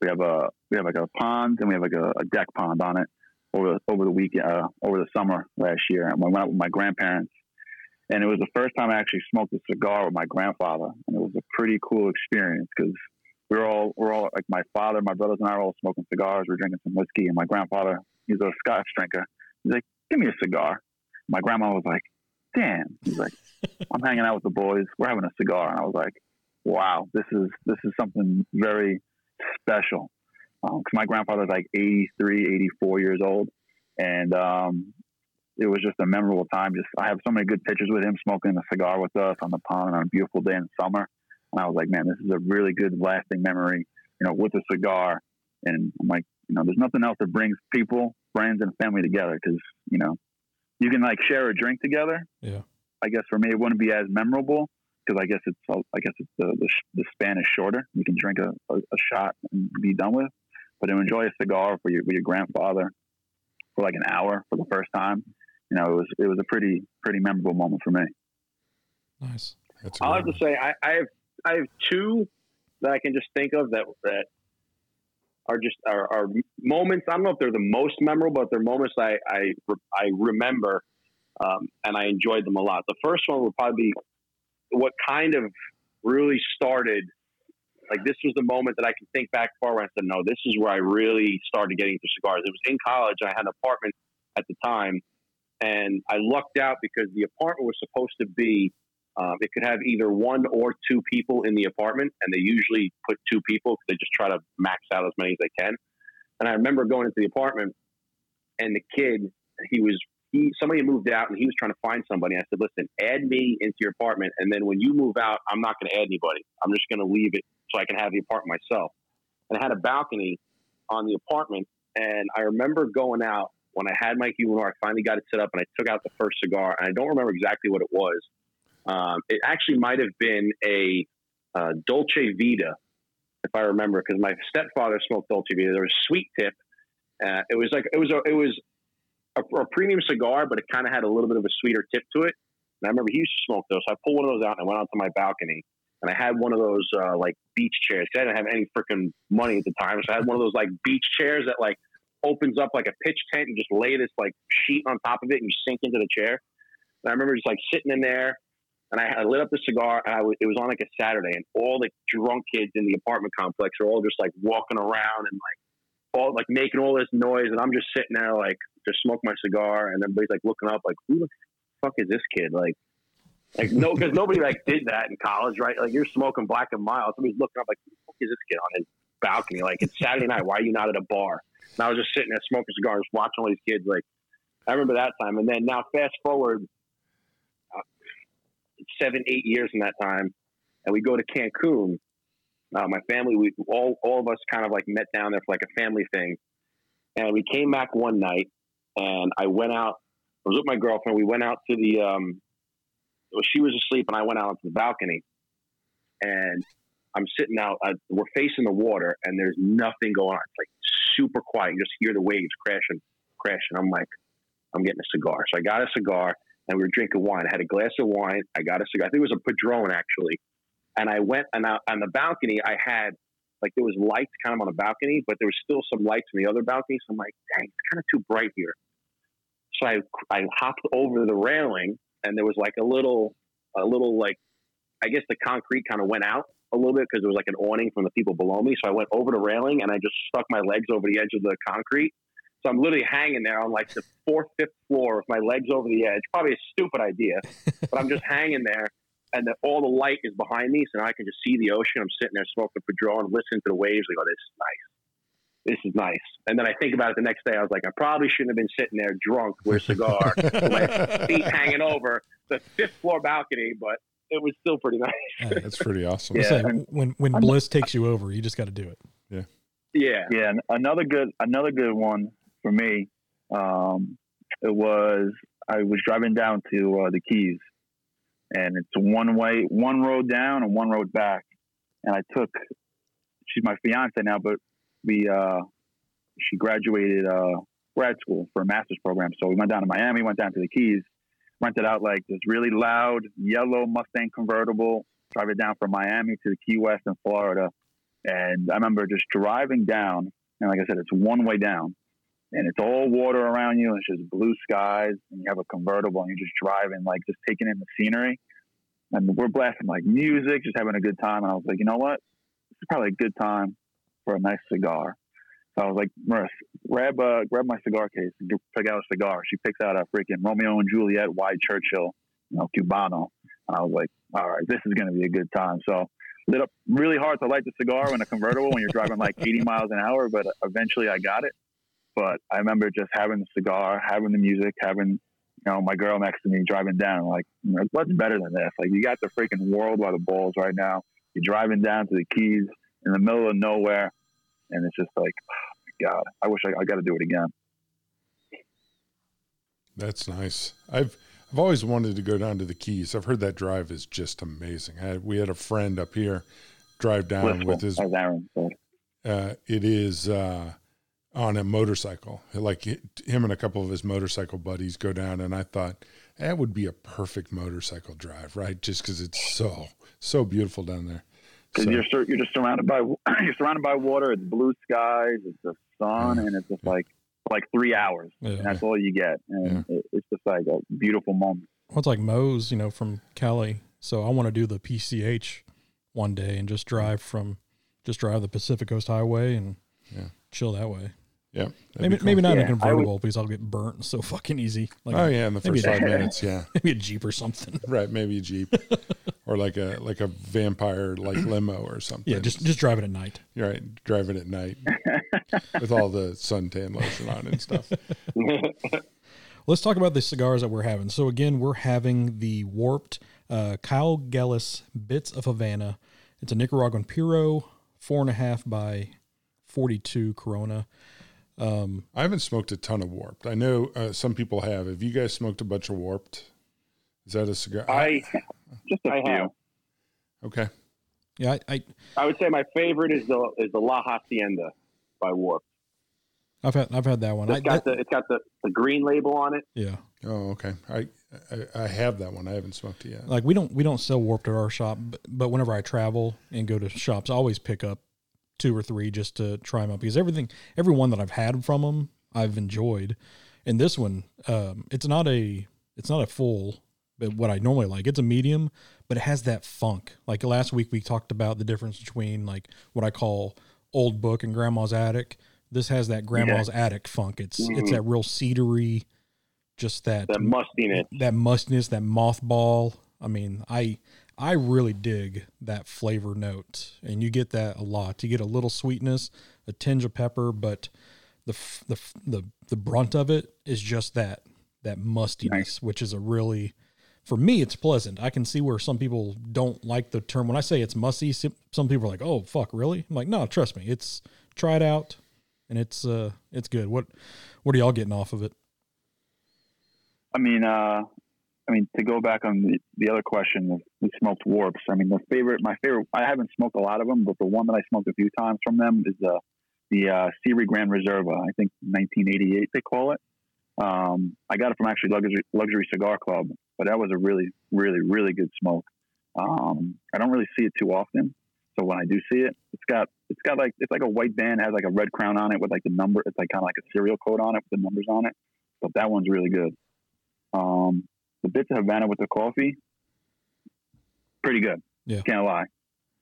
C: We have a we have like a pond and we have like a, a deck pond on it over the, over the week uh, over the summer last year. And I went out with my grandparents, and it was the first time I actually smoked a cigar with my grandfather, and it was a pretty cool experience because we were all we're all like my father, my brothers, and I were all smoking cigars. We are drinking some whiskey, and my grandfather he's a Scotch drinker. He's like, "Give me a cigar." My grandma was like, "Damn," he's like, "I'm hanging out with the boys. We're having a cigar," and I was like, "Wow, this is this is something very special." Because my grandfather's like 83, 84 years old, and um, it was just a memorable time. Just I have so many good pictures with him smoking a cigar with us on the pond on a beautiful day in summer. And I was like, man, this is a really good lasting memory, you know, with a cigar. And I'm like, you know, there's nothing else that brings people, friends, and family together because, you know, you can like share a drink together.
A: Yeah.
C: I guess for me, it wouldn't be as memorable because I guess it's, I guess it's the, the, the span is shorter. You can drink a, a, a shot and be done with. But to enjoy a cigar for your, with your grandfather for like an hour for the first time, you know, it was, it was a pretty, pretty memorable moment for me.
A: Nice.
B: That's a
D: I'll have to say I, I have I have two that I can just think of that that are just are, are moments. I don't know if they're the most memorable, but they're moments I I, I remember um, and I enjoyed them a lot. The first one would probably be what kind of really started. Like this was the moment that I can think back far when I said, "No, this is where I really started getting into cigars." It was in college. And I had an apartment at the time, and I lucked out because the apartment was supposed to be um, it could have either one or two people in the apartment, and they usually put two people because they just try to max out as many as they can. And I remember going into the apartment, and the kid, he was he somebody moved out, and he was trying to find somebody. I said, "Listen, add me into your apartment, and then when you move out, I'm not going to add anybody. I'm just going to leave it so I can have the apartment myself." And I had a balcony on the apartment, and I remember going out when I had my humidor. I finally got it set up, and I took out the first cigar, and I don't remember exactly what it was. Um, it actually might have been a uh, Dolce Vita, if I remember, because my stepfather smoked Dolce Vita. There was a sweet tip. Uh, it was like it was a it was a, a premium cigar, but it kind of had a little bit of a sweeter tip to it. And I remember he used to smoke those. So I pulled one of those out and I went out to my balcony, and I had one of those uh, like beach chairs. I didn't have any freaking money at the time, so I had one of those like beach chairs that like opens up like a pitch tent and just lay this like sheet on top of it and you sink into the chair. And I remember just like sitting in there and I, I lit up the cigar. And I was, it was on like a Saturday, and all the drunk kids in the apartment complex are all just like walking around and like all like making all this noise, and I'm just sitting there like just smoke my cigar, and everybody's like looking up like who the fuck is this kid like. Like no, because nobody like did that in college, right? Like you're smoking black and mild. Somebody's looking up like, who is this kid on his balcony? Like it's Saturday night. Why are you not at a bar? And I was just sitting there smoking cigars, watching all these kids. Like I remember that time. And then now fast forward seven, eight years in that time, and we go to Cancun. Uh, my family, we all all of us kind of like met down there for like a family thing, and we came back one night, and I went out. I was with my girlfriend. We went out to the. Um, well, she was asleep, and I went out onto the balcony, and I'm sitting out. We're facing the water, and there's nothing going on. It's like super quiet. You just hear the waves crashing, crashing. I'm like, I'm getting a cigar. So I got a cigar, and we were drinking wine. I had a glass of wine. I got a cigar. I think it was a Padron actually. And I went and on the balcony. I had like there was lights kind of on the balcony, but there was still some lights on the other balcony. So I'm like, dang, it's kind of too bright here. So I I hopped over the railing, and there was like a little a little like I guess the concrete kind of went out a little bit because there was like an awning from the people below me. So I went over the railing and I just stuck my legs over the edge of the concrete. So I'm literally hanging there on like the fourth, fifth floor with my legs over the edge. Probably a stupid idea, but I'm just hanging there, and the, all the light is behind me, so now I can just see the ocean. I'm sitting there smoking Padron, listening to the waves. Like, go, "This is nice. This is nice." And then I think about it the next day. I was like, I probably shouldn't have been sitting there drunk with a cigar, with my feet hanging over the fifth floor balcony, but it was still pretty nice.
B: Yeah, that's pretty awesome.
C: Yeah.
A: say, when when bliss takes you over, you just got to do it.
D: Yeah.
C: Yeah, and another good another good one for me. Um, it was I was driving down to uh, the Keys, and it's one way, one road down and one road back. And I took she's my fiance now, but we uh, she graduated uh, grad school for a master's program. So we went down to Miami, went down to the Keys, rented out like this really loud yellow Mustang convertible, drive it down from Miami to the Key West in Florida. And I remember just driving down, and like I said, it's one way down, and it's all water around you, and it's just blue skies, and you have a convertible, and you're just driving, like just taking in the scenery. And we're blasting like music, just having a good time. And I was like, you know what? This is probably a good time for a nice cigar. So I was like, Maris, grab uh, grab my cigar case and pick out a cigar. She picks out a freaking Romeo and Juliet White Churchill, you know, Cubano. And I was like, all right, this is going to be a good time. So lit up really hard to light the cigar in a convertible when you're driving like 80 miles an hour, but eventually I got it. But I remember just having the cigar, having the music, having you know my girl next to me driving down. Like, you know, what's better than this? Like, you got the freaking world by the balls right now. You're driving down to the Keys in the middle of nowhere, and it's just like, oh my God, I wish I, I got to do it again.
B: That's nice. I've I've always wanted to go down to the Keys. I've heard that drive is just amazing. I, we had a friend up here drive down
C: Blissful,
B: with his.
C: as Aaron said.
B: Uh, it is uh, on a motorcycle. Like him and a couple of his motorcycle buddies go down, and I thought that would be a perfect motorcycle drive, right? Just because it's so so beautiful down there.
C: because
B: So-
C: you're sur- you're just surrounded by you're surrounded by water. It's blue skies. It's the sun, and it's just like like three hours, and that's all you get. And it, it's just like a beautiful moment.
A: Well, it's like Moe's, you know, from Cali. So I want to do the PCH one day and just drive from, just drive the Pacific Coast Highway and
B: Yeah.
A: chill that way.
B: Yeah,
A: Maybe
B: cool.
A: maybe not in
C: Yeah,
A: a
C: I would-
A: convertible because I'll get burnt so fucking easy. Like
B: Oh yeah, in the first five minutes, yeah.
A: maybe a Jeep or something.
B: Right, maybe a Jeep or like a like a vampire like limo or something.
A: Yeah, just just drive it at night.
B: You're right, driving at night with all the suntan lotion on and stuff.
A: Let's talk about the cigars that we're having. So again, we're having the warped uh, Kyle Gellis Bits of Havana. It's a Nicaraguan Puro, four and a half by forty-two Corona. Um,
B: I haven't smoked a ton of warped. I know uh, some people have. Have you guys smoked a bunch of warped? Is that a cigar?
D: I
C: Just a
D: I
C: few.
D: have.
B: okay.
A: yeah, I, I
D: I would say my favorite is the is the La Hacienda by Warped.
A: I've had I've had that one. I,
D: It's got
A: that-
D: the it's got the, the green label on it.
A: yeah,
B: Oh, okay. I, I I have that one. I haven't smoked it yet.
A: like we don't we don't sell warped at our shop, but, but whenever I travel and go to shops, I always pick up two or three just to try them out because everything every one that I've had from them I've enjoyed, and this one um, it's not a it's not a full but what I normally like. It's a medium, but it has that funk. Like last week we talked about the difference between like what I call old book and grandma's attic. This has that grandma's yeah. attic funk. It's mm-hmm. it's that real cedary, just that
D: that mustiness,
A: that mustiness, that mothball. I mean, I I really dig that flavor note, and you get that a lot. You get a little sweetness, a tinge of pepper, but the the the the brunt of it is just that that mustiness, nice. which is a really for me it's pleasant. I can see where some people don't like the term. When I say it's musty, some people are like, "Oh, fuck, really?" I'm like, "No, trust me. It's try it out, and it's uh it's good." What what are y'all getting off of it?
C: I mean, uh, I mean, to go back on the, the other question, we smoked warps. I mean, the favorite, my favorite, I haven't smoked a lot of them, but the one that I smoked a few times from them is uh, the uh, Series Grand Reserva. I think 1988 they call it. Um, I got it from actually Luxury, Luxury Cigar Club, but that was a really, really, really good smoke. Um, I don't really see it too often, so when I do see it, it's got it's got like it's like a white band has like a red crown on it with like the number. It's like kind of like a serial code on it with the numbers on it. But that one's really good. Um, the bits of Havana with the coffee, pretty good.
A: Yeah,
C: can't lie.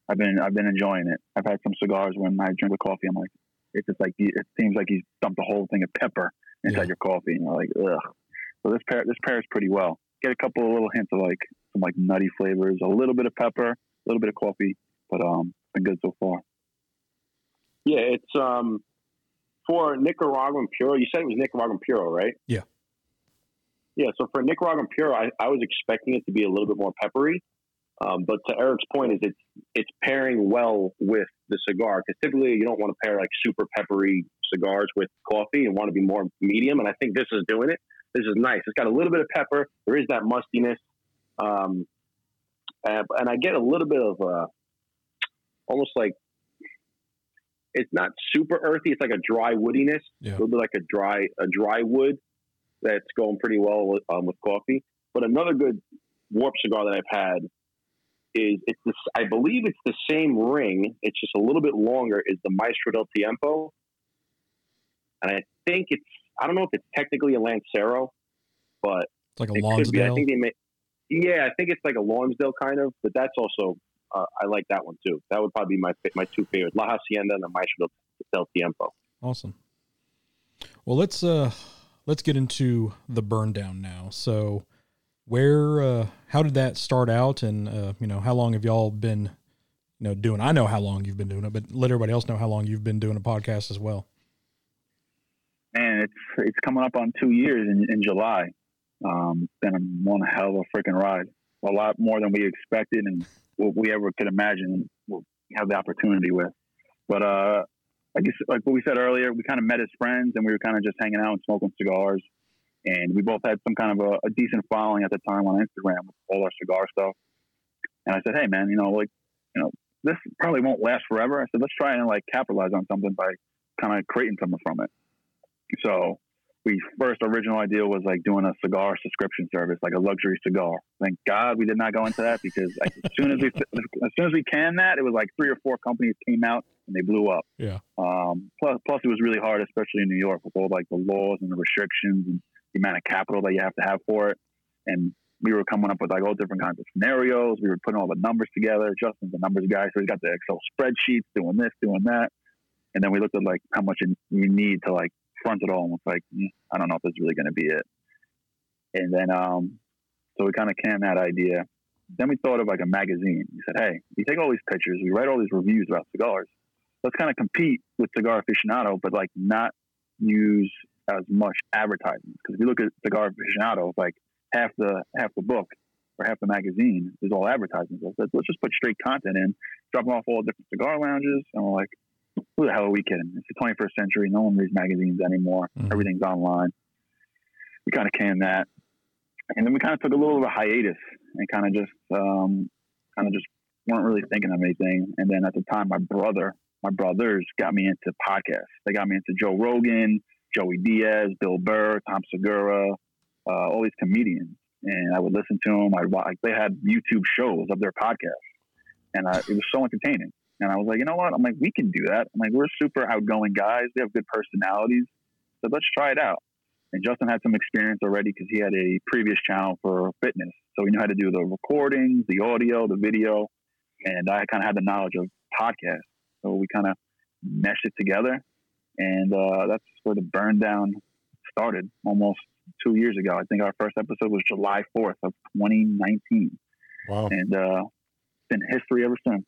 C: I've been I've been enjoying it. I've had some cigars when I drink with coffee. I'm like, it's just like it seems like he's dumped a whole thing of pepper inside yeah. your coffee, and you're like, ugh. So this pair this pairs pretty well. Get a couple of little hints of like some like nutty flavors, a little bit of pepper, a little bit of coffee, but um, been good so far.
D: Yeah, it's um for Nicaraguan Puro. You said it was Nicaraguan Puro, right?
A: Yeah.
D: Yeah. So for Nicaraguan Puro, I, I was expecting it to be a little bit more peppery. Um, but to Eric's point, is it's it's pairing well with the cigar because typically you don't want to pair like super peppery cigars with coffee and want to be more medium. And I think this is doing it. This is nice. It's got a little bit of pepper. There is that mustiness, um, and, and I get a little bit of uh, almost like it's not super earthy. It's like a dry woodiness, yeah. a little bit like a dry a dry wood that's going pretty well with, um, with coffee. But another good warp cigar that I've had is it's this, I believe it's the same ring. It's just a little bit longer. Is the Maestro del Tiempo, and I think it's I don't know if it's technically a Lancero, but
A: it's like a Lonsdale.
D: I think they may, yeah, I think it's like a Lonsdale kind of, but that's also uh, I like that one too. That would probably be my my two favorites: La Hacienda and the Maestro del Tiempo.
A: Awesome. Well, let's uh let's get into the burn down now. So where uh, how did that start out? And uh, you know how long have y'all been you know doing i know how long you've been doing it but let everybody else know how long you've been doing a podcast as well.
C: And it's it's coming up on two years in, in july. Um been a one hell of a freaking ride. A lot more than we expected and what we ever could imagine what we have the opportunity with. But uh Guess like what we said earlier, we kind of met as friends and we were kind of just hanging out and smoking cigars and we both had some kind of a, a, decent following at the time on Instagram with all our cigar stuff. And I said, "Hey, man, you know, like, you know, this probably won't last forever." I said, "Let's try and like capitalize on something by kind of creating something from it." So, we first original idea was like doing a cigar subscription service, like a luxury cigar. Thank God we did not go into that because as soon as we as soon as we canned that, it was like three or four companies came out and they blew up.
A: Yeah.
C: Um, plus, plus it was really hard, especially in New York, with all like the laws and the restrictions and the amount of capital that you have to have for it. And we were coming up with like all different kinds of scenarios. We were putting all the numbers together. Justin's the numbers guy, so he's got the Excel spreadsheets, doing this, doing that. And then we looked at like how much you need to like front it all, and it's like mm, I don't know if this is really going to be it. And then um, so we kind of canned that idea. Then we thought of like a magazine. We said, hey, we take all these pictures, we write all these reviews about cigars. Let's kind of compete with Cigar Aficionado, but like not use as much advertising. Because if you look at Cigar Aficionado, like half the half the book or half the magazine is all advertising. So let's, let's just put straight content in, drop them off all different cigar lounges, and we're like, who the hell are we kidding? It's the 21st century. No one reads magazines anymore. Mm-hmm. Everything's online. We kind of canned that, and then we kind of took a little of a hiatus and kind of just um, kind of just weren't really thinking of anything. And then at the time, my brother, my brothers got me into podcasts. They got me into Joe Rogan, Joey Diaz, Bill Burr, Tom Segura, uh, all these comedians, and I would listen to them. I would like they had YouTube shows of their podcasts, and uh, it was so entertaining. And I was like, you know what? I'm like, we can do that. I'm like, we're super outgoing guys. We have good personalities, so let's try it out. and Justin had some experience already because he had a previous channel for fitness, so he knew how to do the recordings, the audio, the video, and I kind of had the knowledge of podcasts. So we kind of meshed it together, and uh, that's where the burn down started almost two years ago. I think our first episode was July 4th of 2019.
B: Wow.
C: And uh, it's been history ever since.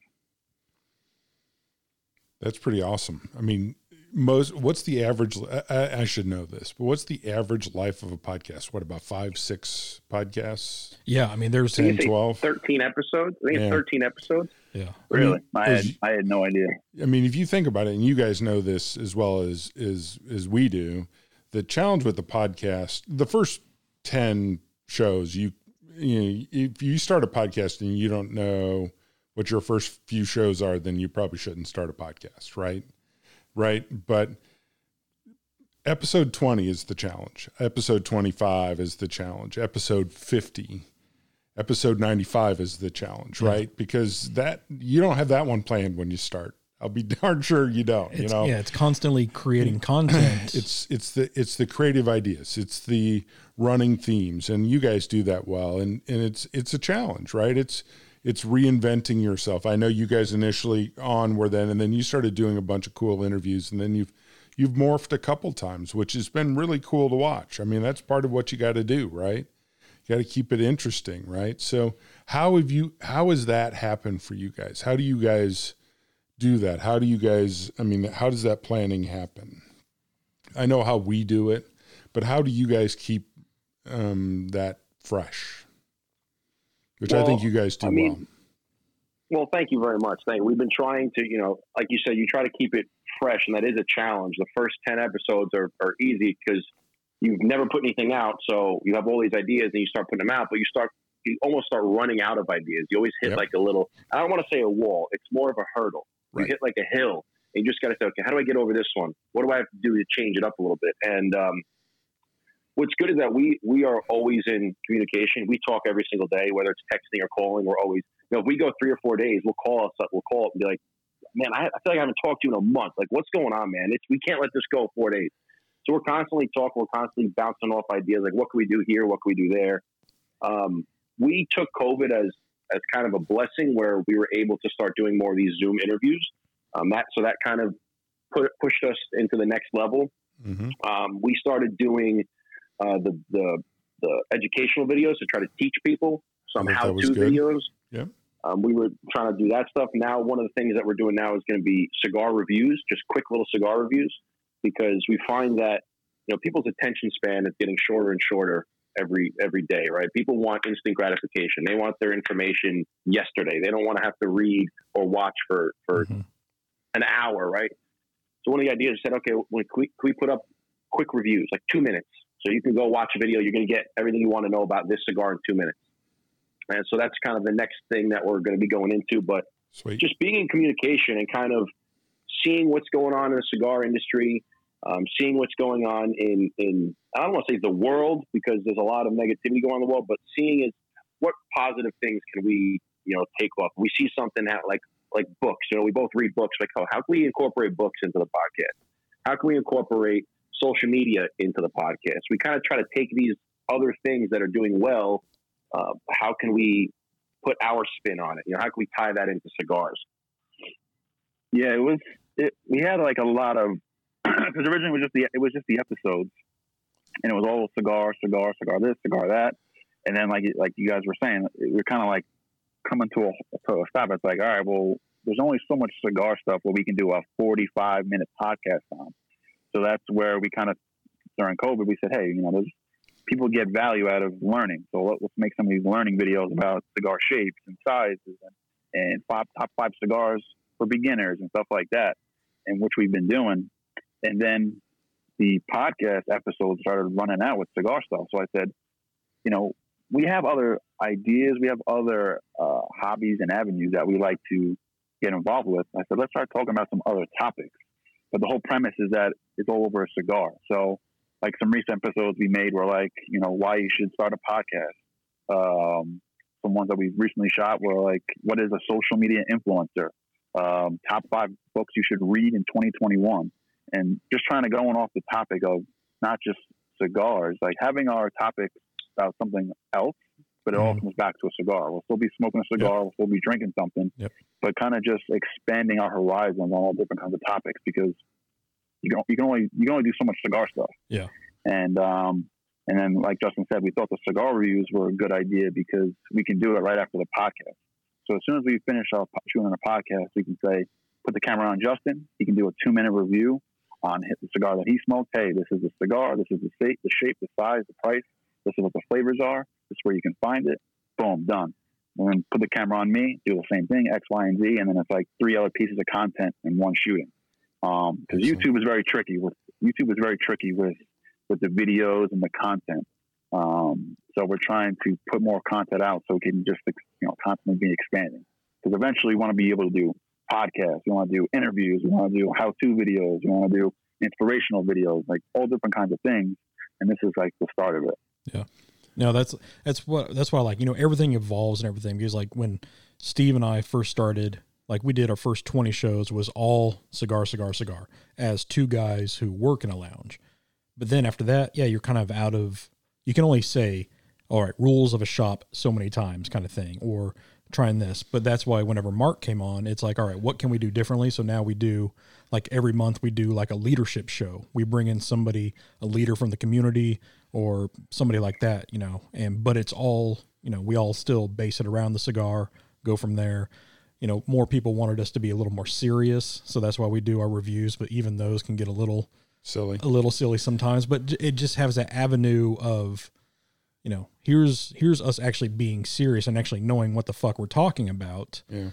B: That's pretty awesome. I mean, most what's the average I, I, should know this but what's the average life of a podcast? What about five six podcasts?
A: Yeah i mean there's
B: 10 12
D: 13 episodes? I think yeah. 13 episodes.
A: Yeah.
C: Really? I, mean, I, had, I had no idea.
B: I mean if you think about it and you guys know this as well as as as we do the challenge with the podcast the first 10 shows you you know if you start a podcast and you don't know what your first few shows are then you probably shouldn't start a podcast right right? But episode 20 is the challenge. Episode 25 is the challenge. Episode 50, episode 95 is the challenge, yeah. right? Because that you don't have that one planned when you start. I'll be darn sure you don't.
A: It's,
B: you know,
A: yeah, it's constantly creating content.
B: it's it's the it's the creative ideas. It's the running themes, and you guys do that well. And and it's it's a challenge, right? It's it's reinventing yourself. I know you guys initially on were then, and then you started doing a bunch of cool interviews, and then you've you've morphed a couple times, which has been really cool to watch. I mean, that's part of what you got to do, right? You got to keep it interesting, right? So, how have you? How has that happened for you guys? How do you guys do that? How do you guys? I mean, how does that planning happen? I know how we do it, but how do you guys keep um, that fresh? Which well, I think you guys do I mean,
D: well. Well, thank you very much. Thank you. We've been trying to, you know, like you said, you try to keep it fresh, and that is a challenge. The first ten episodes are, are easy because you've never put anything out, so you have all these ideas, and you start putting them out, but you start you almost start running out of ideas. You always hit yep. like a little. I don't want to say a wall. It's more of a hurdle. Right. You hit like a hill, and you just got to say, okay, how do I get over this one? What do I have to do to change it up a little bit? And um, what's good is that we we are always in communication. We talk every single day, whether it's texting or calling. We're always, you know, if we go three or four days, we'll call us, up, we'll call up and be like, man, I, I feel like I haven't talked to you in a month. Like, what's going on, man? It's we can't let this go four days. So we're constantly talking. We're constantly bouncing off ideas. Like, what can we do here? What can we do there? Um, we took COVID as as kind of a blessing, where we were able to start doing more of these Zoom interviews. Um, that so that kind of put, pushed us into the next level. Mm-hmm. Um, we started doing uh, the, the the educational videos to try to teach people some how to videos.
B: Yeah.
D: Um, we were trying to do that stuff. Now, one of the things that we're doing now is going to be cigar reviews, just quick little cigar reviews, because we find that you know people's attention span is getting shorter and shorter every every day. Right? People want instant gratification. They want their information yesterday. They don't want to have to read or watch for for mm-hmm. an hour. Right? So one of the ideas said, okay, can we, can we put up quick reviews, like two minutes? So you can go watch a video. You're going to get everything you want to know about this cigar in two minutes. And so that's kind of the next thing that we're going to be going into. But Sweet. just being in communication and kind of seeing what's going on in the cigar industry, um, seeing what's going on in, in, I don't want to say the world because there's a lot of negativity going on in the world, but seeing is what positive things can we, you know, take off. We see something that like, like books, you know, we both read books. Like, how, how can we incorporate books into the podcast? How can we incorporate social media into the podcast. We kind of try to take these other things that are doing well. Uh, how can we put our spin on it? You know, how can we tie that into cigars?
C: Yeah, it was. It, we had like a lot of because originally it was just the it was just the episodes, and it was all cigar, cigar, cigar this, cigar that, and then like like you guys were saying, we're kind of like coming to a to a stop. It's like, all right, well, there's only so much cigar stuff where we can do a 45 minute podcast on. So that's where we kind of during COVID we said, hey, you know, there's people get value out of learning. So let, us make some of these learning videos about cigar shapes and sizes and, and five, top five cigars for beginners and stuff like that, and which we've been doing. And then the podcast episodes started running out with cigar stuff. So I said, you know, we have other ideas, we have other uh, hobbies and avenues that we like to get involved with. I said, let's start talking about some other topics. But the whole premise is that it's all over a cigar. So, like some recent episodes we made were like, you know, why you should start a podcast. Um, some ones that we recently shot were like, what is a social media influencer? Um, top five books you should read in 2021. And just trying to go on off the topic of not just cigars, like having our topic about something else, but it all
A: Mhm.
C: comes back to a cigar. We'll still be smoking a cigar, we'll still be drinking something,
A: Yep.
C: but kind of just expanding our horizons on all different kinds of topics because you can you can only you can only do so much cigar stuff.
A: Yeah.
C: And um and then like Justin said, we thought the cigar reviews were a good idea because we can do it right after the podcast. So as soon as we finish our shooting our podcast, we can say, put the camera on Justin. He can do a two minute review on hit the cigar that he smoked. Hey, this is the cigar. This is the shape, the shape, the size, the price. This is what the flavors are. This is where you can find it. Boom, done. And then put the camera on me, do the same thing, X, Y, and Z, and then it's like three other pieces of content in one shooting. Because
A: Excellent.
C: YouTube is very tricky with YouTube is very tricky with with the videos and the content. Um, so we're trying to put more content out so we can just you know constantly be expanding. Because eventually we want to be able to do podcasts, we want to do interviews, we want to do how-to videos, we want to do inspirational videos, like all different kinds of things. And this is like the start of it. Yeah.
A: No, that's that's what that's why I like you know everything evolves and everything because like when Steve and I first started, like we did our first twenty shows was all cigar, cigar, cigar as two guys who work in a lounge. But then after that, yeah, you're kind of out of. You can only say, "All right, rules of a shop so many times," kind of thing, or trying this. But that's why whenever Mark came on, it's like, all right, what can we do differently? So now we do like every month we do like a leadership show. We bring in somebody, a leader from the community or somebody like that, you know. And but it's all, you know, we all still base it around the cigar, go from there. You know, more people wanted us to be a little more serious, so that's why we do our reviews. But even those can get a little
B: Silly.
A: a little silly sometimes, but it just has that avenue of, you know, here's here's us actually being serious and actually knowing what the fuck we're talking about
B: Yeah.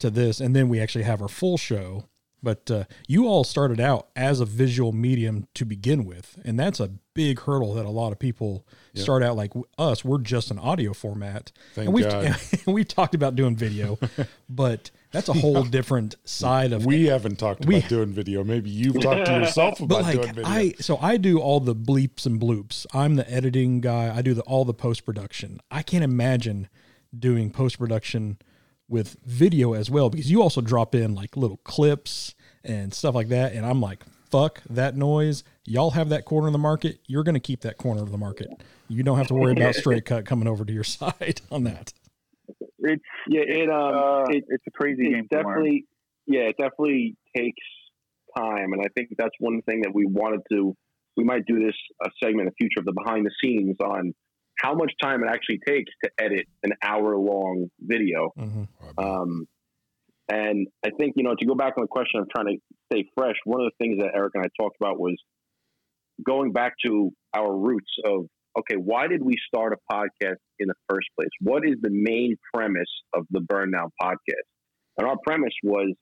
A: to this, and then we actually have our full show. But uh, you all started out as a visual medium to begin with, and that's a big hurdle that a lot of people
B: Yeah.
A: start out like us. We're just an audio format,
B: Thank
A: and we've
B: God.
A: we've talked about doing video, but that's a whole different side of
B: We haven't talked
A: We-
B: about doing video. Maybe you've talked to yourself about doing
A: like
B: video.
A: I so I do all the bleeps and bloops. I'm the editing guy. I do the all the post production. I can't imagine doing post production with video as well because you also drop in like little clips and stuff like that and I'm like fuck that noise. Y'all have that corner of the market. You're going to keep that corner of the market. You don't have to worry about straight cut coming over to your side on that.
C: It's
D: Yeah, it um,
C: uh,
D: it,
C: it's a crazy game
D: it
C: to learn.
D: definitely, yeah, it definitely takes time, and I think that's one thing that we wanted to. We might do this a segment in the future of the behind the scenes on how much time it actually takes to edit an hour long video.
A: Mhm.
D: Um, and I think, you know, to go back on the question of trying to stay fresh, one of the things that Eric and I talked about was going back to our roots of, okay, why did we start a podcast in the first place? What is the main premise of the Burn Down podcast? And our premise was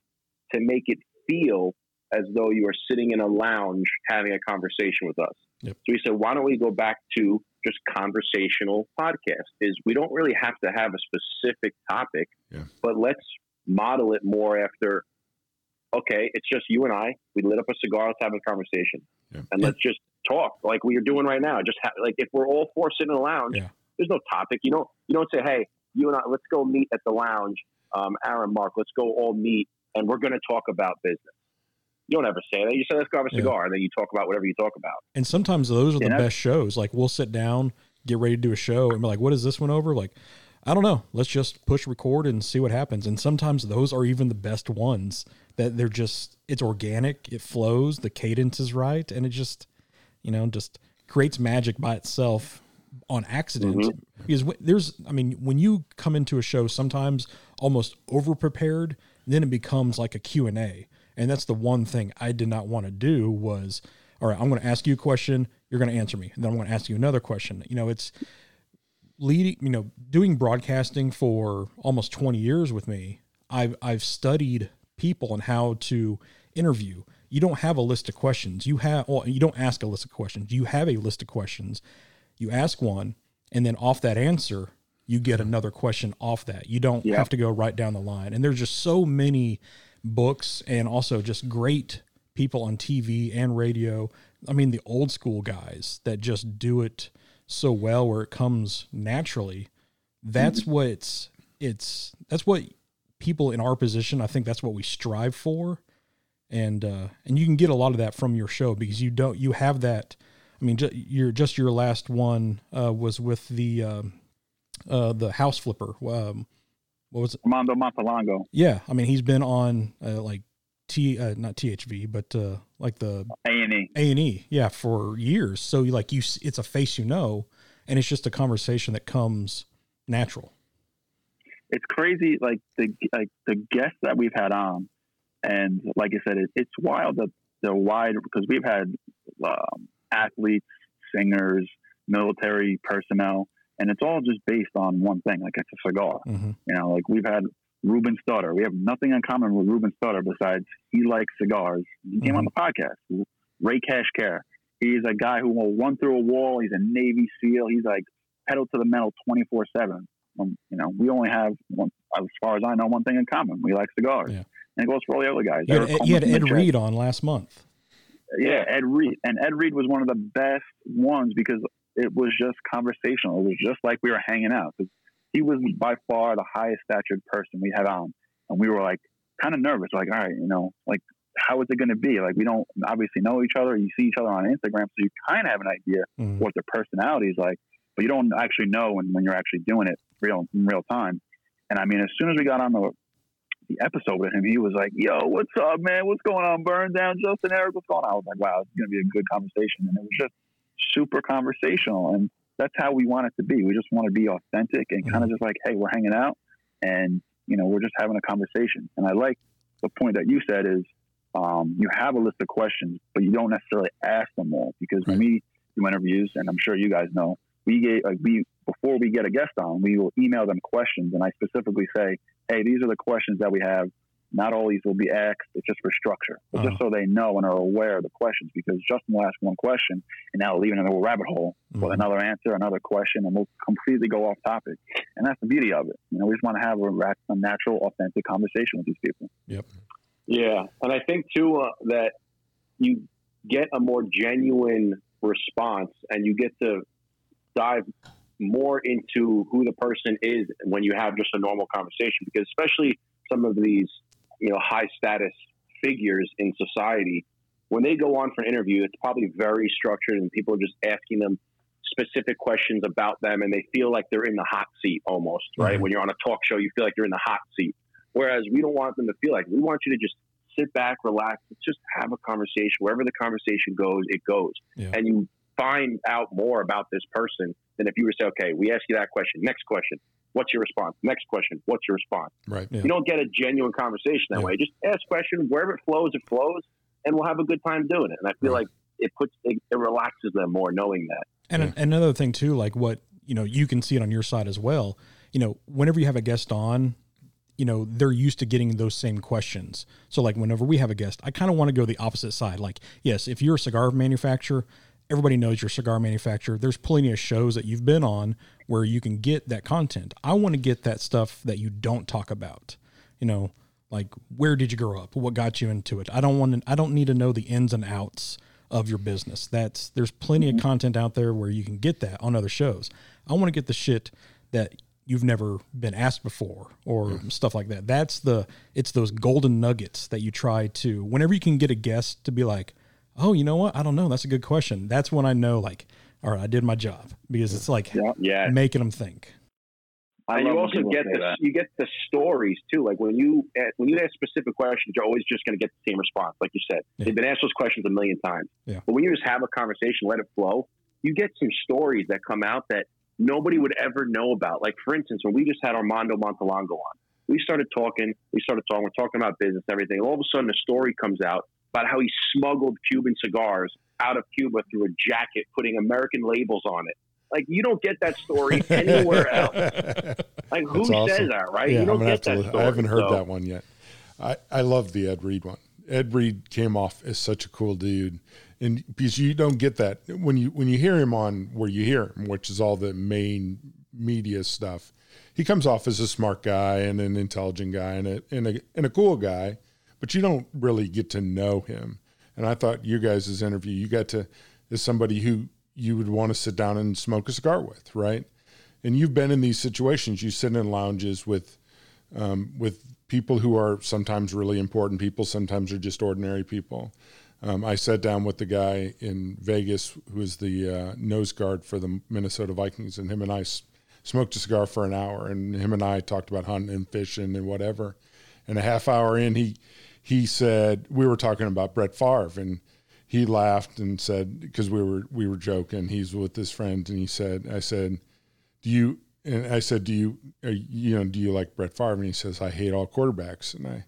D: to make it feel as though you are sitting in a lounge having a conversation with us.
A: Yep.
D: So we said, why don't we go back to just conversational podcast? Is we don't really have to have a specific topic,
B: Yeah.
D: but let's model it more after. Okay, it's just you and I. We lit up a cigar. Let's have a conversation,
B: Yeah.
D: and let's just talk like we are doing right now. Just ha- like if we're all four sitting in a lounge, there's no topic. You don't you don't say, hey, you and I, let's go meet at the lounge. Um, Aaron, Mark, let's go all meet, and we're going to talk about business. You don't ever say that. You say, let's go have a
A: Yeah.
D: cigar, and then you talk about whatever you talk about.
A: And sometimes those are the
C: Yeah.
A: best shows. Like we'll sit down, get ready to do a show, and be like, "What is this one over?" Like, I don't know. Let's just push record and see what happens. And sometimes those are even the best ones. That they're just it's organic, it flows, the cadence is right, and it just you know just creates magic by itself on accident. Mm-hmm. Because there's, I mean, when you come into a show, sometimes almost over prepared, then it becomes like a Q and that's the one thing I did not want to do was, all right, I'm going to ask you a question, you're going to answer me, and then I'm going to ask you another question. You know, it's leading, you know, doing broadcasting for almost 20 years with me. I've I've studied people and how to interview. You don't have a list of questions. You have well, you don't ask a list of questions. You have a list of questions. You ask one, and then off that answer, you get another question off that. You don't
C: Yeah.
A: have to go right down the line. And there's just so many books and also just great people on TV and radio. I mean, the old school guys that just do it so well where it comes naturally. That's what it's it's that's what people in our position, I think that's what we strive for. And uh and you can get a lot of that from your show because you don't you have that I mean, ju- your just your last one uh, was with the um, uh, the house flipper. Um, what was it?
C: Armando Montelongo,
A: Yeah, I mean, he's been on uh, like T, uh, not THV, but uh, like the
C: A and E.
A: A and E, yeah, for years. So you like you, it's a face you know, and it's just a conversation that comes natural.
C: It's crazy, like the like the guests that we've had on, and like I said, it, it's wild that they're wide because we've had um, athletes, singers, military personnel, and it's all just based on one thing, like it's a cigar.
A: Mm-hmm.
C: You know, like we've had Ruben Stutter. We have nothing in common with Ruben Stutter besides he likes cigars. He came on the podcast. Ray Cash Care. He's a guy who will run through a wall. He's a Navy SEAL. He's like pedal to the metal 24 7. You know, we only have, one, as far as I know, one thing in common. We like cigars.
A: Yeah.
C: And it goes for all the other guys.
A: You had,
C: Eric
A: you had Ed Reed on last month.
C: yeah, Ed Reed. And Ed Reed was one of the best ones because it was just conversational. It was just like we were hanging out. he was by far the highest statured person we had on. And we were like kind of nervous, like, all right, you know, like, how is it going to be? Like, we don't obviously know each other. You see each other on Instagram, so you kind of have an idea
A: Mhm.
C: what their personality is like, but you don't actually know when, when you're actually doing it real in real time. And I mean, as soon as we got on the the episode with him, he was like, "Yo, what's up, man? What's going on? Burn down, Justin Eric. What's going on?" I was like, "Wow, it's gonna be a good conversation," and it was just super conversational, and that's how we want it to be. We just want to be authentic and kind of just like, "Hey, we're hanging out, and you know, we're just having a conversation." And I like the point that you said is um, you have a list of questions, but you don't necessarily ask them all because when we do interviews, and I'm sure you guys know, we get like we before we get a guest on, we will email them questions, and I specifically say, "Hey, these are the questions that we have. Not all these will be asked. It's just for structure, but just so they know and are aware of the questions. Because Justin will ask one question, and now leave in a little rabbit hole with
A: Mhm.
C: another answer, another question, and we'll completely go off topic. And that's the beauty of it. You know, we just want to have a, a natural, authentic conversation with these people. Yep.
D: Yeah, and I think too uh, that you get a more genuine response, and you get to dive more into who the person is when you have just a normal conversation. Because especially some of these, you know, high status figures in society, when they go on for an interview, it's probably very structured, and people are just asking them specific questions about them, and they feel like they're in the hot seat almost, right? When you're on a talk show, you feel like you're in the hot seat. Whereas we don't want them to feel like we want you to just sit back, relax, just have a conversation. Wherever the conversation goes, it goes.
A: Yeah.
D: And you find out more about this person than if you were to say, okay, we ask you that question. Next question. What's your response? Next question. What's your response?
B: Right.
A: Yeah.
D: You don't get a genuine conversation that
A: Yeah.
D: way. Just ask question. Wherever it flows, it flows. And we'll have a good time doing it. And I feel
A: Right.
D: like it puts, it, it relaxes them more knowing that.
A: And
B: Yeah.
A: another thing too, like what you know, you can see it on your side as well. You know, whenever you have a guest on, you know, they're used to getting those same questions. So like whenever we have a guest, I kind of want to go the opposite side. Like, yes, if you're a cigar manufacturer, everybody knows you're cigar manufacturer. There's plenty of shows that you've been on where you can get that content. I want to get that stuff that you don't talk about. You know, like where did you grow up? What got you into it? I don't want to I don't need to know the ins and outs of your business. That's there's plenty of mm-hmm. content out there where you can get that on other shows. I want to get the shit that you've never been asked before or mm-hmm. stuff like that. That's the it's those golden nuggets that you try to whenever you can get a guest to be like, "Oh, you know what? I don't know. That's a good question." That's when I know like, all right, I did my job because it's like
C: Yeah.
D: Yeah.
A: making them think.
C: I
D: and you also get the
C: that.
D: you get the stories too. Like when you a- when you ask specific questions, you're always just going to get the same response. Like you said,
A: Yeah.
D: they've been asked those questions a million times.
A: Yeah.
D: But when you just have a conversation, let it flow, you get some stories that come out that nobody would ever know about. Like for instance, when we just had Armando Montelongo on, we started talking. We started talking. We're talking about business, and everything. All of a sudden, a story comes out about how he smuggled Cuban cigars out of Cuba through a jacket, putting American labels on it. Like you don't get that story anywhere else. Like who
B: awesome.
D: says that, right?
A: Yeah,
D: you don't get that story.
B: I haven't heard
D: so-
B: that one yet. I I love the Ed Reed one. Ed Reed came off as such a cool dude, and because you don't get that when you when you hear him on where you hear him, which is all the main media stuff. He comes off as a smart guy and an intelligent guy and a and a and a cool guy, but you don't really get to know him. And I thought you guys' interview, you got to, is somebody who you would want to sit down and smoke a cigar with, right? And you've been in these situations. You sit in lounges with um, with people who are sometimes really important people, sometimes are just ordinary people. Um, I sat down with the guy in Vegas who was the uh, nose guard for the Minnesota Vikings, and him and I s- smoked a cigar for an hour, and him and I talked about hunting and fishing and whatever. And a half hour in, he he said we were talking about Brett Favre, and he laughed and said because we were we were joking. He's with his friend, and he said, "I said, do you?" And I said, "Do you, uh, you know, do you like Brett Favre?" And he says, "I hate all quarterbacks." And I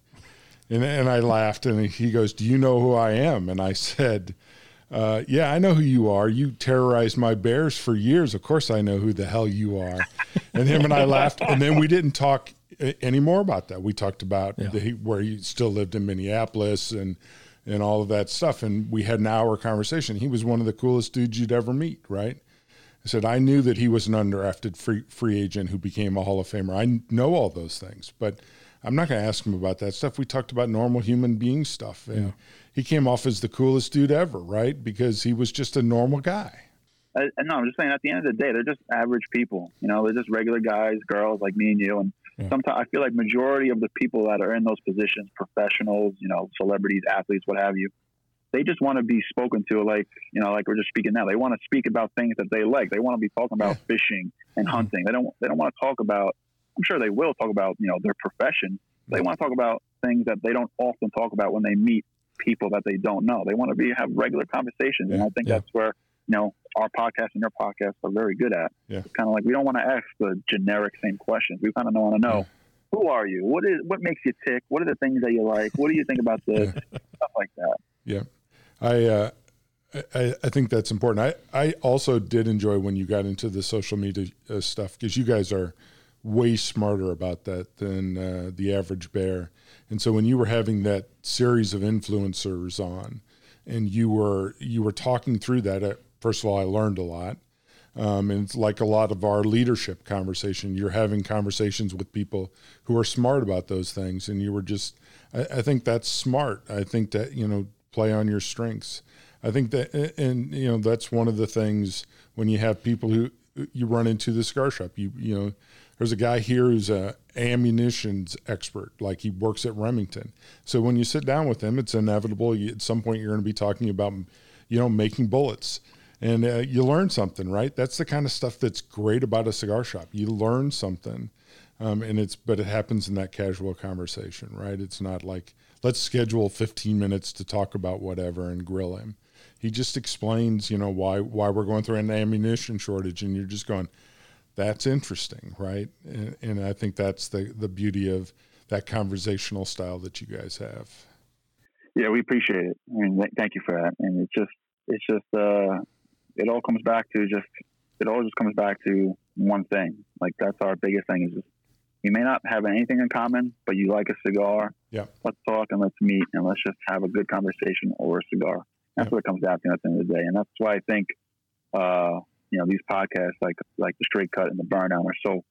B: and, and I laughed, and he goes, "Do you know who I am?" And I said, uh, "Yeah, I know who you are. You terrorized my bears for years. Of course, I know who the hell you are." And him and I laughed, and then we didn't talk any more about that. We talked about
A: Yeah.
B: the, where he still lived in Minneapolis and and all of that stuff, and we had an hour conversation. He was one of the coolest dudes you'd ever meet, right? I said I knew that he was an undrafted free free agent who became a Hall of Famer. I know all those things, but I'm not going to ask him about that stuff. We talked about normal human being stuff, and he came off as the coolest dude ever, right? Because he was just a normal guy.
C: I, I- no, I'm just saying. At the end of the day, they're just average people. You know, they're just regular guys, girls like me and you. And
A: Yeah.
C: sometimes I feel like majority of the people that are in those positions, professionals, you know, celebrities, athletes, what have you, they just want to be spoken to like you know, like we're just speaking now. They want to speak about things that they like. They want to be talking about fishing and
A: Mm-hmm.
C: hunting. They don't. They don't want to talk about. I'm sure they will talk about you know their profession. They want to talk about things that they don't often talk about when they meet people that they don't know. They want to be have regular conversations, and I think
A: yeah.
C: that's where you know our podcast and your podcast are very good at.
B: Yeah.
C: It's kind of like we don't want to ask the generic same questions. We kind of want to know who are you, what is what makes you tick, what are the things that you like, what do you think about this, stuff like that.
B: Yeah, I, uh, I I think that's important. I I also did enjoy when you got into the social media uh, stuff because you guys are way smarter about that than uh, the average bear. And so when you were having that series of influencers on, and you were you were talking through that, uh, first of all, I learned a lot. Um, and it's like a lot of our leadership conversation. You're having conversations with people who are smart about those things, and you were just. I, I think that's smart. I think that you know play on your strengths. I think that, and you know that's one of the things when you have people who you run into the cigar shop. You you know, there's a guy here who's a ammunitions expert, like he works at Remington. So when you sit down with him, it's inevitable. You, at some point, you're going to be talking about, you know, making bullets and uh, you learn something, right? That's the kind of stuff that's great about a cigar shop. You learn something, um, and it's but it happens in that casual conversation, right? It's not like let's schedule 15 minutes to talk about whatever and grill him. He just explains, you know, why why we're going through an ammunition shortage, and you're just going, that's interesting, right? And, and I think that's the the beauty of that conversational style that you guys have.
C: Yeah, we appreciate it. I mean, th- thank you for that. And it's just, it's just, uh, it all comes back to just, it all just comes back to one thing. Like that's our biggest thing is just, you may not have anything in common, but you like a cigar.
B: Yeah.
C: Let's talk and let's meet and let's just have a good conversation over a cigar. That's what it comes down to at the end of the day. And that's why I think, uh, you know, these podcasts like, like the straight cut and the Burn Down are so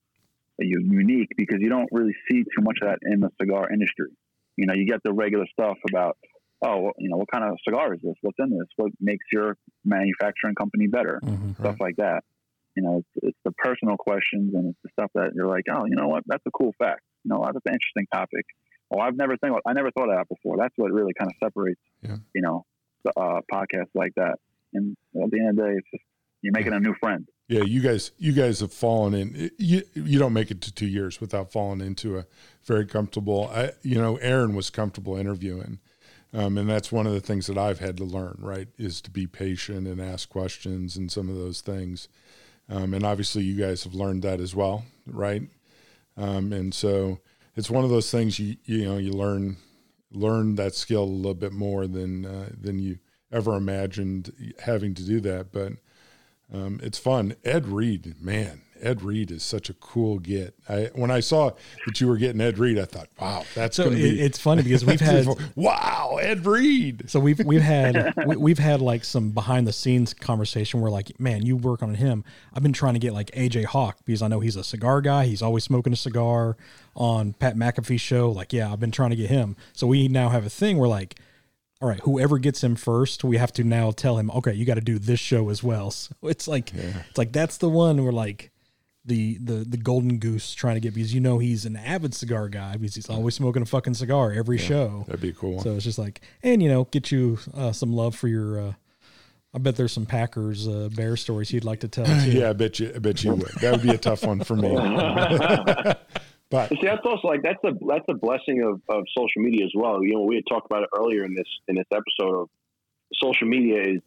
C: unique because you don't really see too much of that in the cigar industry. You know, you get the regular stuff about, oh, well, you know, what kind of cigar is this? What's in this? What makes your manufacturing company better?
A: Mhm.
C: Stuff like that. You know, it's, it's the personal questions and it's the stuff that you're like, oh, you know what? That's a cool fact. You know, that's an interesting topic. Oh, I've never think I never thought of that before. That's what really kind of separates,
B: Yeah.
C: you know, the uh, podcasts like that. And at the end of the day, it's just you're making a new friend.
B: Yeah, you guys, you guys have fallen in. You you don't make it to two years without falling into a very comfortable. I you know, Aaron was comfortable interviewing, um, and that's one of the things that I've had to learn. Right, is to be patient and ask questions and some of those things. Um, and obviously, you guys have learned that as well, right? Um, and so it's one of those things you you know you learn learn that skill a little bit more than uh, than you ever imagined having to do that, but. Um, it's fun. Ed Reed, man, Ed Reed is such a cool get. I when I saw that you were getting Ed Reed, I thought, wow, that's
A: So it,
B: be.
A: it's funny because we've had
B: wow, Ed Reed.
A: so we've we've had we, we've had like some behind the scenes conversation where like man you work on him I've been trying to get like AJ Hawk because I know he's a cigar guy he's always smoking a cigar on Pat McAfee's show like yeah I've been trying to get him so we now have a thing where like all right whoever gets him first we have to now tell him okay you got to do this show as well so it's like it's like that's the one we're like the the the golden goose trying to get because you know he's an avid cigar guy because he's always smoking a fucking cigar every show.
B: That'd be a cool. one.
A: So it's just like, and you know, get you uh, some love for your. Uh, I bet there's some Packers uh, Bear stories you'd like to tell. Too.
B: yeah, I bet you. I bet you would. That would be a tough one for me. but
D: See, that's also like that's a that's a blessing of, of social media as well. You know, we had talked about it earlier in this in this episode of social media is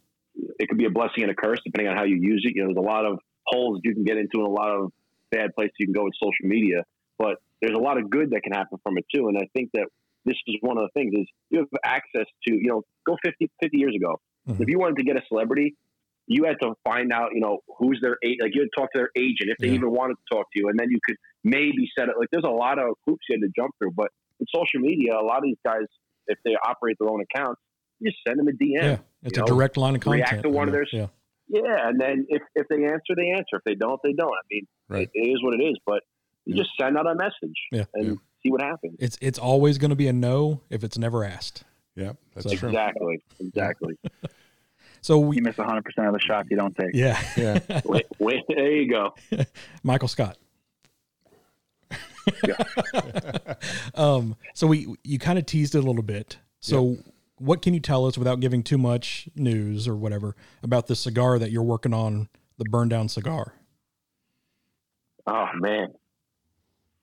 D: it could be a blessing and a curse depending on how you use it. You know, there's a lot of holes you can get into and a lot of bad places you can go with social media, but there's a lot of good that can happen from it too. And I think that this is one of the things is you have access to, you know, go 50, 50 years ago.
A: Mhm.
D: If you wanted to get a celebrity, you had to find out, you know, who's their like you had to talk to their agent if they
A: Yeah.
D: even wanted to talk to you, and then you could maybe set it. Like there's a lot of hoops you had to jump through, but with social media, a lot of these guys, if they operate their own accounts, you just send them a DM.
A: Yeah, it's a
D: know,
A: direct line of content.
D: react to one of
A: you know?
D: their-
A: Yeah,
D: Yeah, and then if, if they answer, they answer. If they don't, they don't. I mean,
B: Right.
D: it, it is what it is. But you
B: Yeah.
D: just send out a message
A: Yeah.
D: and
B: Yeah.
D: see what happens.
A: it's it's always going to be a no if it's never asked.
B: yeah, that's
A: So-
B: true.
D: Exactly. Exactly.
A: So we,
C: You miss 100 percent of the shots you don't take.
A: yeah,
B: Yeah.
D: wait, wait, there you go.
A: Michael Scott. um, so we you kind of teased it a little bit. So what can you tell us without giving too much news or whatever about the cigar that you're working on, the burn down cigar?
D: Oh man,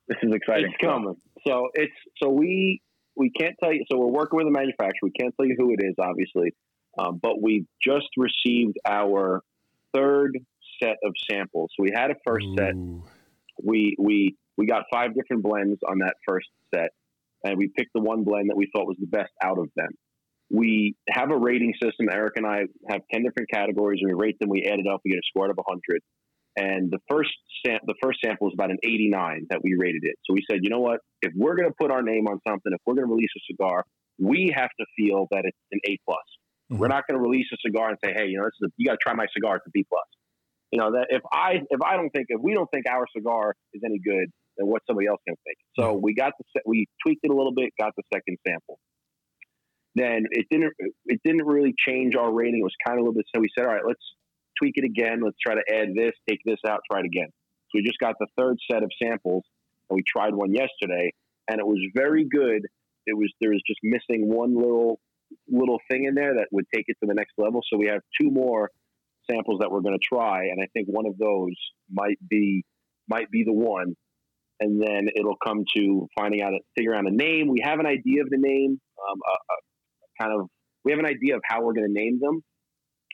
C: This is exciting.
D: it's coming. So it's so we we can't tell you. So we're working with a manufacturer. We can't tell you who it is, obviously, um, but we just received our third set of samples. So we had a first set. We we we got five different blends on that first set, and we picked the one blend that we thought was the best out of them. We have a rating system. Eric and I have ten different categories, and we rate them. We add it up. We get a score out of hundred. And the first sam- the first sample was about an 89 that we rated it. So we said, you know what? If we're going to put our name on something, if we're going to release a cigar, we have to feel that it's an A plus.
A: Mhm.
D: We're not going to release a cigar and say, hey, you know, this is a, you got to try my cigar. It's a B plus. You know that if I if I don't think if we don't think our cigar is any good, then what somebody else can think. So mm-hmm. we got the we tweaked it a little bit, got the second sample. Then it didn't it didn't really change our rating. It was kind of a little bit so we said, all right, let's tweak it again. Let's try to add this, take this out, try it again. So we just got the third set of samples and we tried one yesterday and it was very good. It was there was just missing one little little thing in there that would take it to the next level. So we have two more samples that we're going to try, and I think one of those might be might be the one. And then it'll come to finding out, figuring out a name. We have an idea of the name, um, a, a kind of. We have an idea of how we're going to name them,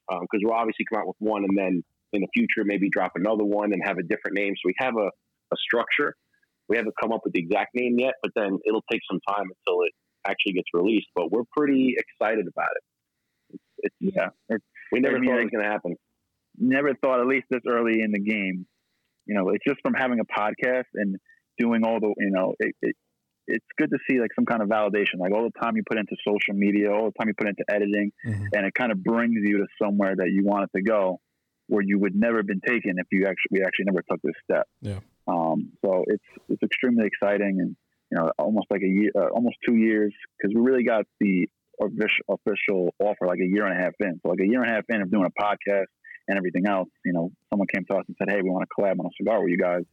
D: because we'll obviously come out with one, and then in the future maybe drop another one and have a different name. So we have a, a structure. We haven't come up with the exact name yet, but then it'll take some time until it actually gets released. But we're pretty excited about it. It's, it's
C: Yeah. It's
D: we never
C: I mean,
D: thought it was going to happen.
C: never thought, at least this early in the game, you know, it's just from having a podcast and doing all the, you know, it, it, it's good to see like some kind of validation, like all the time you put into social media, all the time you put into editing,
A: Mhm.
C: and it kind of brings you to somewhere that you wanted to go, where you would never have been taken if you actually we actually never took this step.
A: Yeah.
C: Um. So it's it's extremely exciting, and you know, almost like a year, uh, almost two years, because we really got the official official offer like a year and a half in. So like a year and a half in of doing a podcast and everything else, you know, someone came to us and said, "Hey, we want to collab on a cigar with you guys,"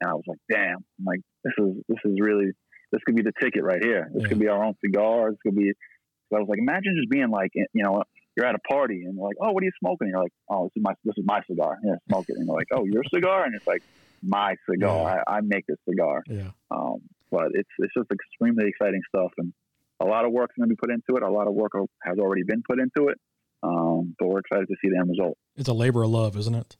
C: and I was like, "Damn!" I'm like, "This is this is really this could be the ticket right here. This
A: Yeah.
C: could be our own cigar. This could be." So I was like, "Imagine just being like, you know, you're at a party and like, "Oh, what are you smoking?" And you're like, "Oh, this is my this is my cigar. Yeah, smoke it." And you're like, "Oh, your cigar?" And it's like, "My cigar. I, I make this cigar."
A: Yeah.
C: Um, but it's it's just extremely exciting stuff, and a lot of work's going to be put into it. A lot of work has already been put into it. Um, but we're excited to see the end result.
A: It's a labor of love, isn't it?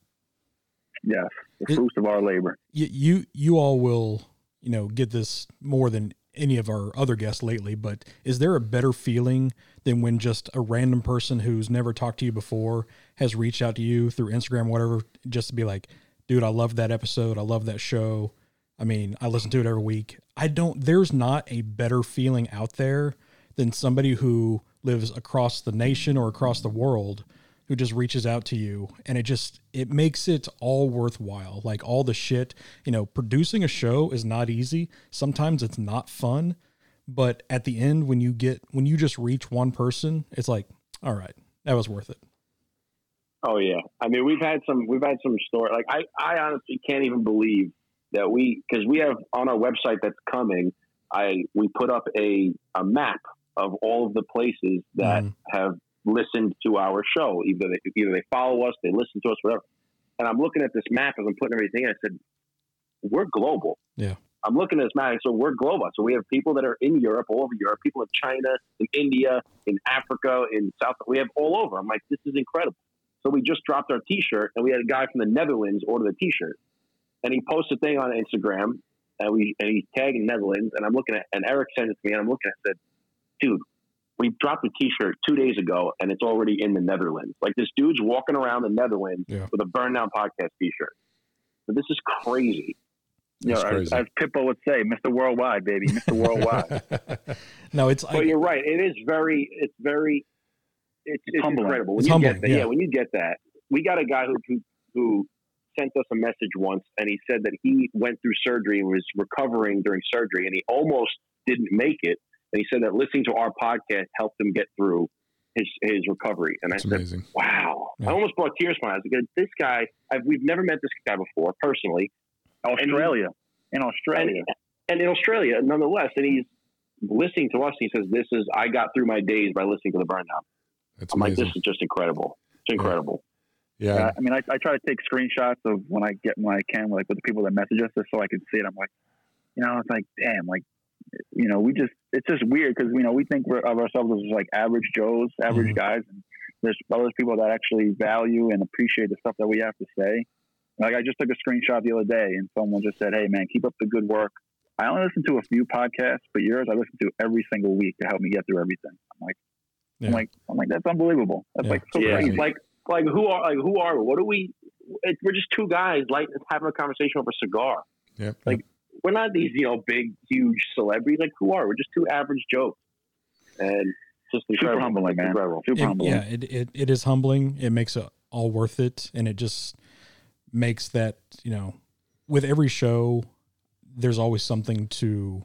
C: Yes, the
A: It-
C: fruits of our labor.
A: you, you you all will you know get this more than any of our other guests lately but is there a better feeling than when just a random person who's never talked to you before has reached out to you through instagram or whatever just to be like dude i love that episode. I love that show. I mean i listen to it every week. I don't there's not a better feeling out there than somebody who lives across the nation or across the world who just reaches out to you and it just it makes it all worthwhile like all the shit you know producing a show is not easy sometimes it's not fun but at the end when you get when you just reach one person it's like all right that was worth it
D: Oh yeah, I mean we've had some we've had some story like I I honestly can't even believe that we because we have on our website that's coming. I we put up a a map of all of the places that
A: Mhm.
D: have listened to our show. Either they either they follow us, they listen to us, whatever. And I'm looking at this map as I'm putting everything. in. I said, we're global.
A: Yeah.
D: I'm looking at this map, so we're global. So we have people that are in Europe, all over Europe, people in China, in India, in Africa, in South. We have all over. I'm like, this is incredible. So we just dropped our T-shirt, and we had a guy from the Netherlands order the T-shirt, and he posted a thing on Instagram, and we and he tagged Netherlands, and I'm looking at, and Eric sent it to me, and I'm looking at, it, said, dude, we dropped a T-shirt two days ago, and it's already in the Netherlands. Like this dude's walking around the Netherlands
A: Yeah.
D: with a Burn Down podcast T-shirt. So this is crazy.
C: You know,
B: That's
C: as,
B: crazy.
C: as Pitbull would say, Mr. Worldwide, baby, Mr. Worldwide.
A: no, it's
D: But
A: I,
D: you're right. It is very. It's very. It's, it's,
C: humbling.
D: incredible when
A: It's
D: you
A: humbling,
D: get that.
A: yeah.
D: Yeah. when you get that, we got a guy who, who who sent us a message once, and he said that he went through surgery and was recovering during surgery, and he almost didn't make it. And he said that listening to our podcast helped him get through his his recovery. And I
B: It's
D: said,
B: amazing.
D: "Wow!"
A: Yeah.
D: I almost brought tears to my eyes because this guy, I've, we've never met this guy before personally,
C: Australia. In Australia.
D: and in Australia, nonetheless. And he's listening to us. And he says, "This is I got through my days by listening to the burnout. Down."
B: That's
D: I'm like, this is just incredible. It's incredible.
B: yeah.
C: Yeah, I mean, I, I try to take screenshots of when I get when I can, like with the people that message us, just so I can see it. I'm like, you know, it's like, damn, like, you know, we just it's just weird because you know we think we're, of ourselves as like average Joes, average
A: Mhm.
C: guys, and there's other people that actually value and appreciate the stuff that we have to say. Like I just took a screenshot the other day, and someone just said, "Hey, man, keep up the good work." I only listen to a few podcasts, but yours I listen to every single week to help me get through everything. I'm like,
A: Yeah.
C: I'm like, I'm like, that's unbelievable. That's
A: Yeah.
C: like so
D: yeah,
C: crazy.
D: like like who are like who are we? What do we? It, we're just two guys like having a conversation over a cigar.
B: Yep.
D: Like we're not these you know big huge celebrities. Like who are we? we're just two average Joes, and just
C: Super
D: incredible.
C: humbling, man.
D: Incredible.
C: Super
A: it-
C: humbling.
A: yeah, it, it it is humbling. It makes it all worth it, and it just makes that you know, with every show, there's always something to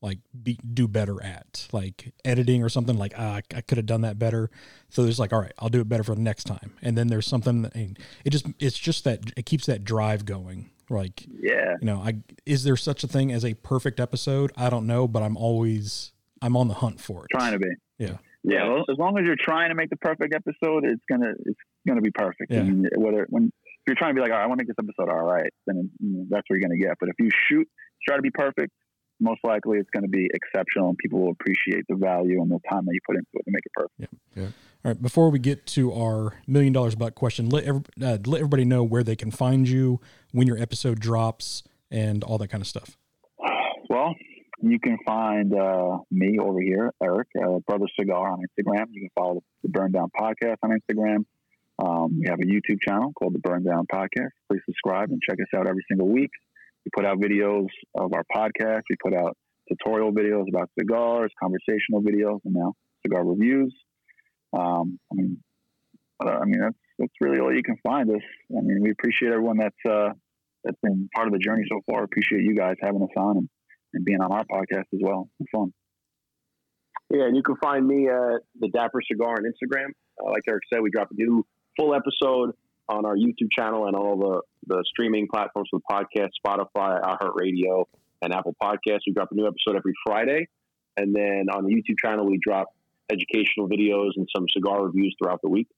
A: like be do better at, like editing or something. Like ah, I could have done that better. So there's like, all right, I'll do it better for the next time. And then there's something that and it just it's just that it keeps that drive going. Like
C: Yeah.
A: you know, I is there such a thing as a perfect episode? I don't know, but I'm always I'm on the hunt for it.
C: Trying to be.
A: Yeah.
C: Yeah. Well, as long as you're trying to make the perfect episode, it's gonna it's gonna be perfect.
A: Yeah.
C: I mean, whether when if you're trying to be like, all right, I want to make this episode all right, then you know, that's what you're gonna get. But if you shoot try to be perfect, most likely it's gonna be exceptional, and people will appreciate the value and the time that you put into it to make it perfect. Yeah.
A: All right, before we get to our million dollars buck question, let every, uh, let everybody know where they can find you, when your episode drops, and all that kind of stuff.
C: Well, you can find uh, me over here, Eric, uh, Brother Cigar on Instagram. You can follow the Burn Down Podcast on Instagram. Um, we have a YouTube channel called the Burn Down Podcast. Please subscribe and check us out every single week. We put out videos of our podcast. We put out tutorial videos about cigars, conversational videos, and now cigar reviews. Um, I mean, uh, I mean that's that's really all you can find us. I mean, we appreciate everyone that's uh, that's been part of the journey so far. Appreciate you guys having us on and, and being on our podcast as well. It's fun.
D: Yeah, and you can find me at the Dapper Cigar on Instagram. Uh, like Eric said, we drop a new full episode on our YouTube channel and all the, the streaming platforms for the podcast, Spotify, iHeartRadio, and Apple Podcasts. We drop a new episode every Friday. And then on the YouTube channel, we drop educational videos and some cigar reviews throughout the week.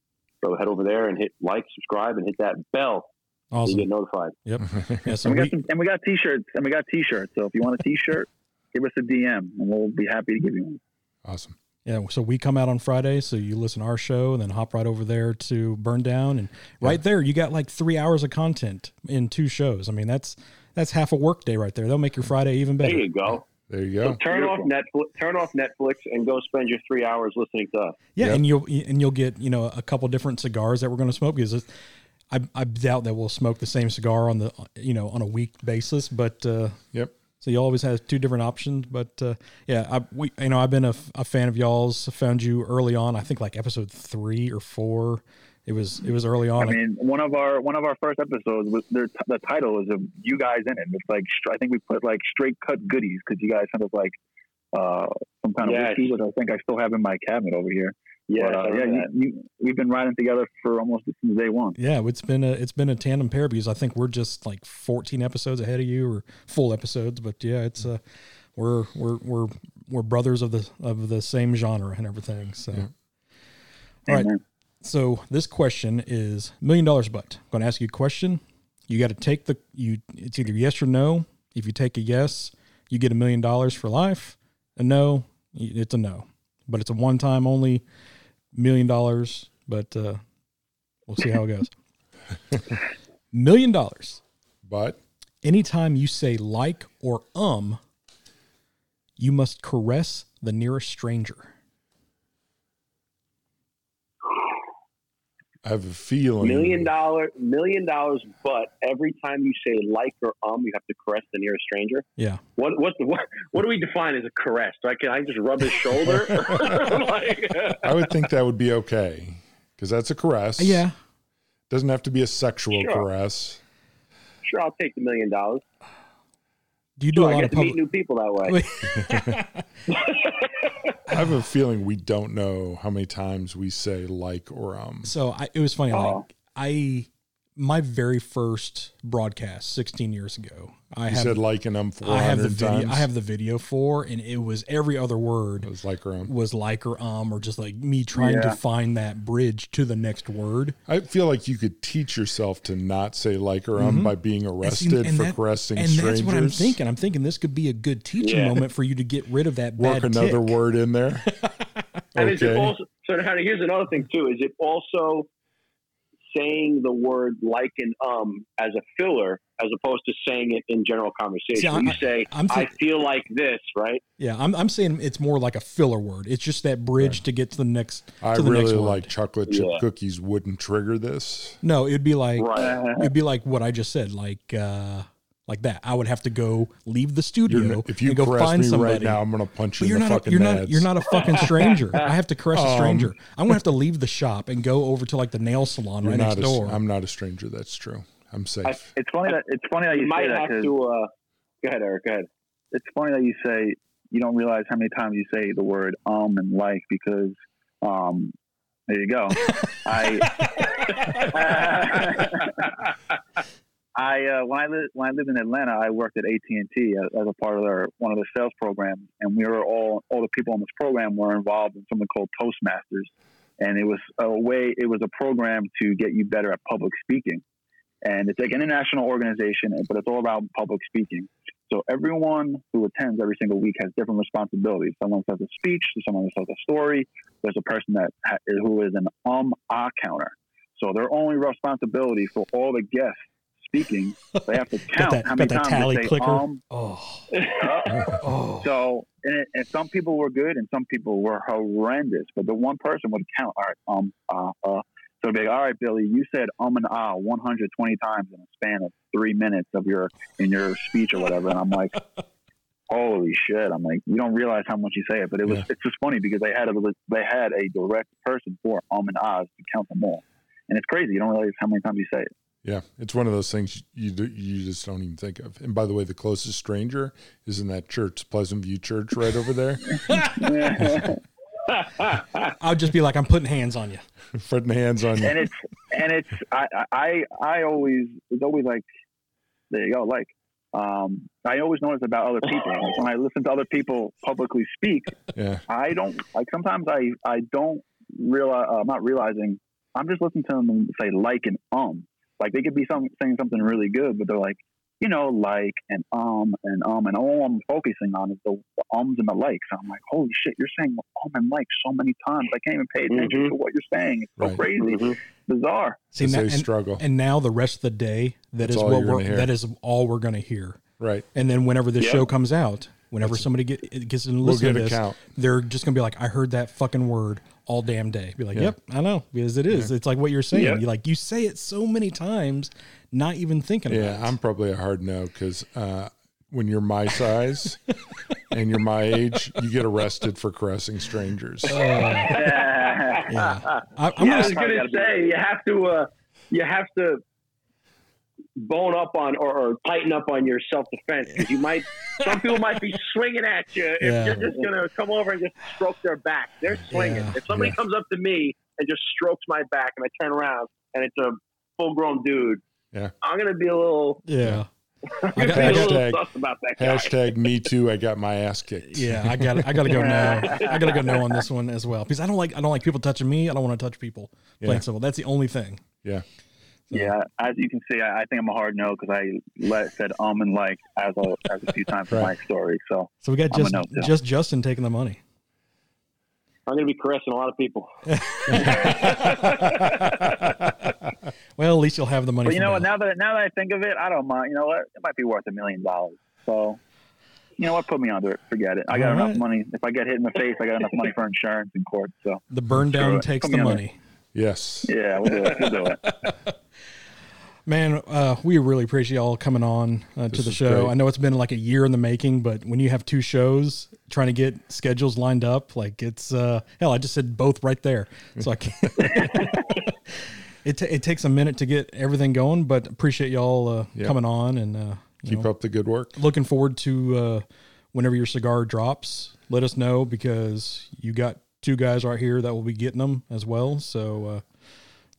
D: So head over there and hit like, subscribe, and hit that bell so you
A: Awesome.
D: get notified.
A: Yep. Yeah. So
C: And we
A: we,
C: got some, and we got t-shirts and we got t-shirts. So if you want a t-shirt, give us a DM and we'll be happy to give you one.
B: Awesome.
A: Yeah. So we come out on Friday, so you listen to our show, and then hop right over there to Burn Down, and right there you got like three hours of content in two shows. I mean, that's that's half a work day right there. They'll make your Friday even better.
D: There you go.
B: There you
D: So
B: go.
D: turn off Netflix. Turn off Netflix and go spend your three hours listening to us.
A: Yeah,
B: Yep.
A: and you'll and you'll get you know a couple different cigars that we're going to smoke because it's, I I doubt that we'll smoke the same cigar on the you know on a week basis, but uh,
B: Yep.
A: So you always have two different options. But uh, yeah, I we you know I've been a, f- a fan of y'all's. I found you early on. I think like episode three or four. It was it was early on.
C: I mean, one of our one of our first episodes was their, the title is of you guys in it. It's like I think we put like straight cut goodies because you guys sent us like uh, some kind of whiskey, which I think I still have in my cabinet over here.
D: Yeah,
C: But, uh, yeah, you, you, we've been riding together for almost since day one.
A: Yeah, it's been a it's been a tandem pair because I think we're just like 14 episodes ahead of you or full episodes, but yeah, it's uh we're we're we're we're brothers of the of the same genre and everything. So all right.
C: Amen.
A: So this question is million dollars but. I'm going to ask you a question. You got to take the you it's either yes or no. If you take a yes, you get a million dollars for life. A no, it's a no. But it's a one time only million dollars, but uh we'll see how it goes. million dollars.
B: But
A: Anytime you say like or um, you must caress the nearest stranger.
B: I have a feeling
D: Million dollar, million dollars, but every time you say like or um, you have to caress the nearest stranger.
A: Yeah.
D: What what what, what do we define as a caress? Do I can I just rub his shoulder? like,
B: I would think that would be okay because that's a caress.
A: Yeah.
B: doesn't have to be a sexual
D: Sure.
B: caress.
D: sure, I'll take the million dollars.
A: Do you do
D: Sure,
A: a
D: I
A: lot
D: get
A: of
D: to
A: public
D: meet new people that way.
B: I have a feeling we don't know how many times we say like or um.
A: So I, it was funny.
C: Oh.
A: Like I, my very first broadcast 16 years ago, I
B: You
A: have,
B: said like and um
A: I have the
B: 400
A: video.
B: times.
A: I have the video for, and it was every other word
B: It was like or um.
A: was like or um or just like me trying to find that bridge to the next word.
B: I feel like you could teach yourself to not say like or um by being
A: Mm-hmm. And see,
B: arrested
A: and
B: for
A: that-
B: caressing
A: and
B: strangers.
A: that's what I'm thinking. I'm thinking this could be a good teaching
D: Yeah.
A: moment for you to get rid of that
B: Work
A: bad
B: another
A: tick.
B: word in there.
D: And is it
B: okay.
D: also so? Now, here's another thing too: is it also saying the word like and um as a filler, as opposed to saying it in general conversation?
A: See, I-
D: When you say,
A: I'm
D: "I
A: think-
D: feel like this," right?
A: Yeah, I'm, I'm saying it's more like a filler word. It's just that bridge to get to the next.
B: I
A: to the next
B: really
A: word.
B: like chocolate chip
D: Yeah.
B: cookies. Wouldn't trigger this.
A: No, it'd be like
D: Right.
A: it'd be like what I just said, like uh like that. I would have to go leave the studio
B: You're, if you
A: and go
B: caress
A: find
B: me
A: somebody.
B: right now, I'm gonna punch you
A: you're
B: in the
A: not a,
B: fucking
A: you're not you're not a fucking stranger. I have to caress a
B: Um,
A: stranger. I'm gonna have to leave the shop and go over to like the nail salon right next
B: a,
A: door.
B: I'm not a stranger. That's true. I'm safe.
C: It's funny that it's funny that
D: You
C: you,
D: might
C: say that
D: have
C: 'cause
D: to. Uh, go ahead, Eric. Go ahead.
C: it's funny that you say you don't realize how many times you say the word um and like because um there you go. I I uh, when I lived when I lived in Atlanta, I worked at AT and T as, a part of their one of the sales programs, and we were all all the people on this program were involved in something called Toastmasters, and it was a way it was a program to get you better at public speaking, and it's like an international organization, but it's all about public speaking. So everyone who attends every single week has different responsibilities. Someone says a speech, someone says a story. There's a person that ha- who is an um ah counter. So their only responsibility for all the guests speaking, they have to
A: got
C: count
A: that,
C: how many times
A: tally
C: they say
A: clicker.
C: um.
A: oh,
C: uh,
A: oh.
C: so and, and some people were good and some people were horrendous. But the one person would count. All right, um, uh, uh. So it'd be like, all right, Billy, you said um and ah 120 times in a span of three minutes of your in your speech or whatever, and I'm like. Holy shit! I'm like, you don't realize how much you say it, but it was
B: Yeah.
C: it's just funny because they had a they had a direct person for um and ahs to count them all, and it's crazy. You don't realize how many times you say it.
B: Yeah, it's one of those things you do, you just don't even think of. And by the way, the closest stranger is in that church, Pleasant View Church, right over there.
A: I'll just be like, I'm putting hands on you.
B: Putting hands on you.
C: and it's and it's I I I always it's always like there you go like um I always notice about other people like when I listen to other people publicly speak
B: Yeah,
C: I don't like sometimes I I don't realize uh, I'm not realizing I'm just listening to them say like and um like they could be some, saying something really good but they're like you know like and um and um and all I'm focusing on is the, the ums and the likes I'm like holy shit you're saying um and like so many times I can't even pay attention
D: Mhm.
C: to what you're saying it's so
B: Right.
C: crazy
D: Mhm.
C: bizarre
A: See,
B: it's
A: now-
B: a
A: and,
B: struggle.
A: and now the rest of the day, that
B: That's
A: is
B: all
A: what we're
B: gonna hear.
A: that is all we're going to hear.
B: right.
A: And then whenever this
D: Yeah.
A: show comes out, whenever somebody get, it gets to
B: We'll
A: listen
B: get
A: to this,
B: count.
A: they're just gonna be like, "I heard that fucking word all damn day." Be like,
B: Yeah.
A: "Yep, I know," because it is. It's like what you're saying.
D: Yeah.
A: You like you say it so many times, not even thinking
B: Yeah,
A: about it.
B: I'm probably a hard no because uh, when you're my size and you're my age, you get arrested for caressing strangers.
A: yeah, I, I'm
D: I
A: gonna
D: was going to say you have to uh, you have to bone up on or, or tighten up on your self defense because you might. some people might be swinging at you if
A: Yeah.
D: you're just gonna come over and just stroke their back. They're swinging.
A: Yeah,
D: if somebody
B: yeah.
D: comes up to me and just strokes my back and I turn around and it's a full grown dude,
B: Yeah.
D: I'm gonna be a little.
A: Yeah. I got, I
D: a
A: got,
D: little
B: Hashtag-
D: about that.
B: Hashtag me too. I got my ass kicked.
A: yeah, I got I got to go now. I got to go no on this one as well because I don't like I don't like people touching me. I don't want to touch people. Plain
B: Yeah.
A: and simple. That's the only thing.
B: Yeah.
C: Yeah, as you can see, I, I think I'm a hard no because I let said um and like as a as a few times in my story. So
A: So we got
C: I'm
A: just
C: no, too.
A: just Justin taking the money.
D: I'm gonna be caressing a lot of people.
A: Well, at least you'll have the money.
C: But you know what?
A: now.
C: Now that now that I think of it, I don't mind. You know what? It might be worth a million dollars. So, you know what? Put me under it. Forget it. I got
A: All
C: enough
A: right.
C: money. If I get hit in the face, I got enough money for insurance in court. So,
A: the burn down takes
C: Put
A: the
C: me on
A: money.
B: Yes.
C: yeah, we'll do it. We'll do it.
A: Man, uh, we really appreciate y'all coming on uh, to the show.
B: great.
A: I know it's been like a year in the making, but when you have two shows trying to get schedules lined up, like it's uh, hell. I just said both right there, so I can't. it ta it takes a minute to get everything going, but appreciate y'all uh,
B: Yeah.
A: coming on and uh,
B: Keep
A: know,
B: up the good work.
A: looking forward to uh, whenever your cigar drops. Let us know because you got two guys right here that will be getting them as well. So uh,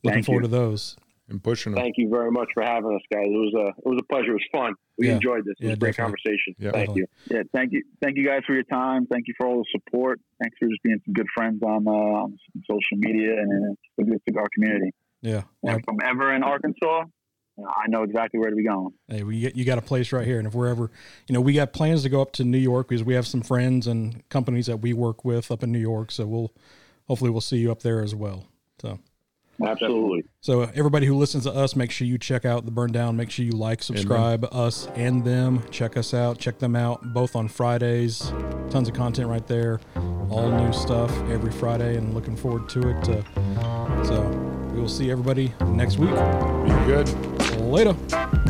A: looking
C: Thank
A: forward
C: you.
A: to those.
B: And pushing them.
D: Thank you very much for having us, guys. It was a it was a pleasure. It was fun. We
A: Yeah.
D: enjoyed this. It was
A: Yeah,
D: a great
A: definitely.
D: conversation.
B: Yeah.
D: Thank
A: Definitely.
D: you.
C: Yeah, thank you, thank you guys for your time. Thank you for all the support. Thanks for just being some good friends on uh, on social media and in the good cigar community.
A: Yeah.
C: And from ever in Arkansas, you know, I know exactly where to be going.
A: Hey, we get, you got a place right here, and if we're ever, you know, we got plans to go up to New York because we have some friends and companies that we work with up in New York. So we'll hopefully we'll see you up there as well. So,
D: Absolutely.
A: so everybody who listens to us, make sure you check out the Burn Down. Make sure you like, subscribe us and them. Check us out. Check them out both on Fridays. Tons of content right there. All new stuff every Friday, and looking forward to it. Uh, so we will see everybody next week.
B: Be good.
A: Later.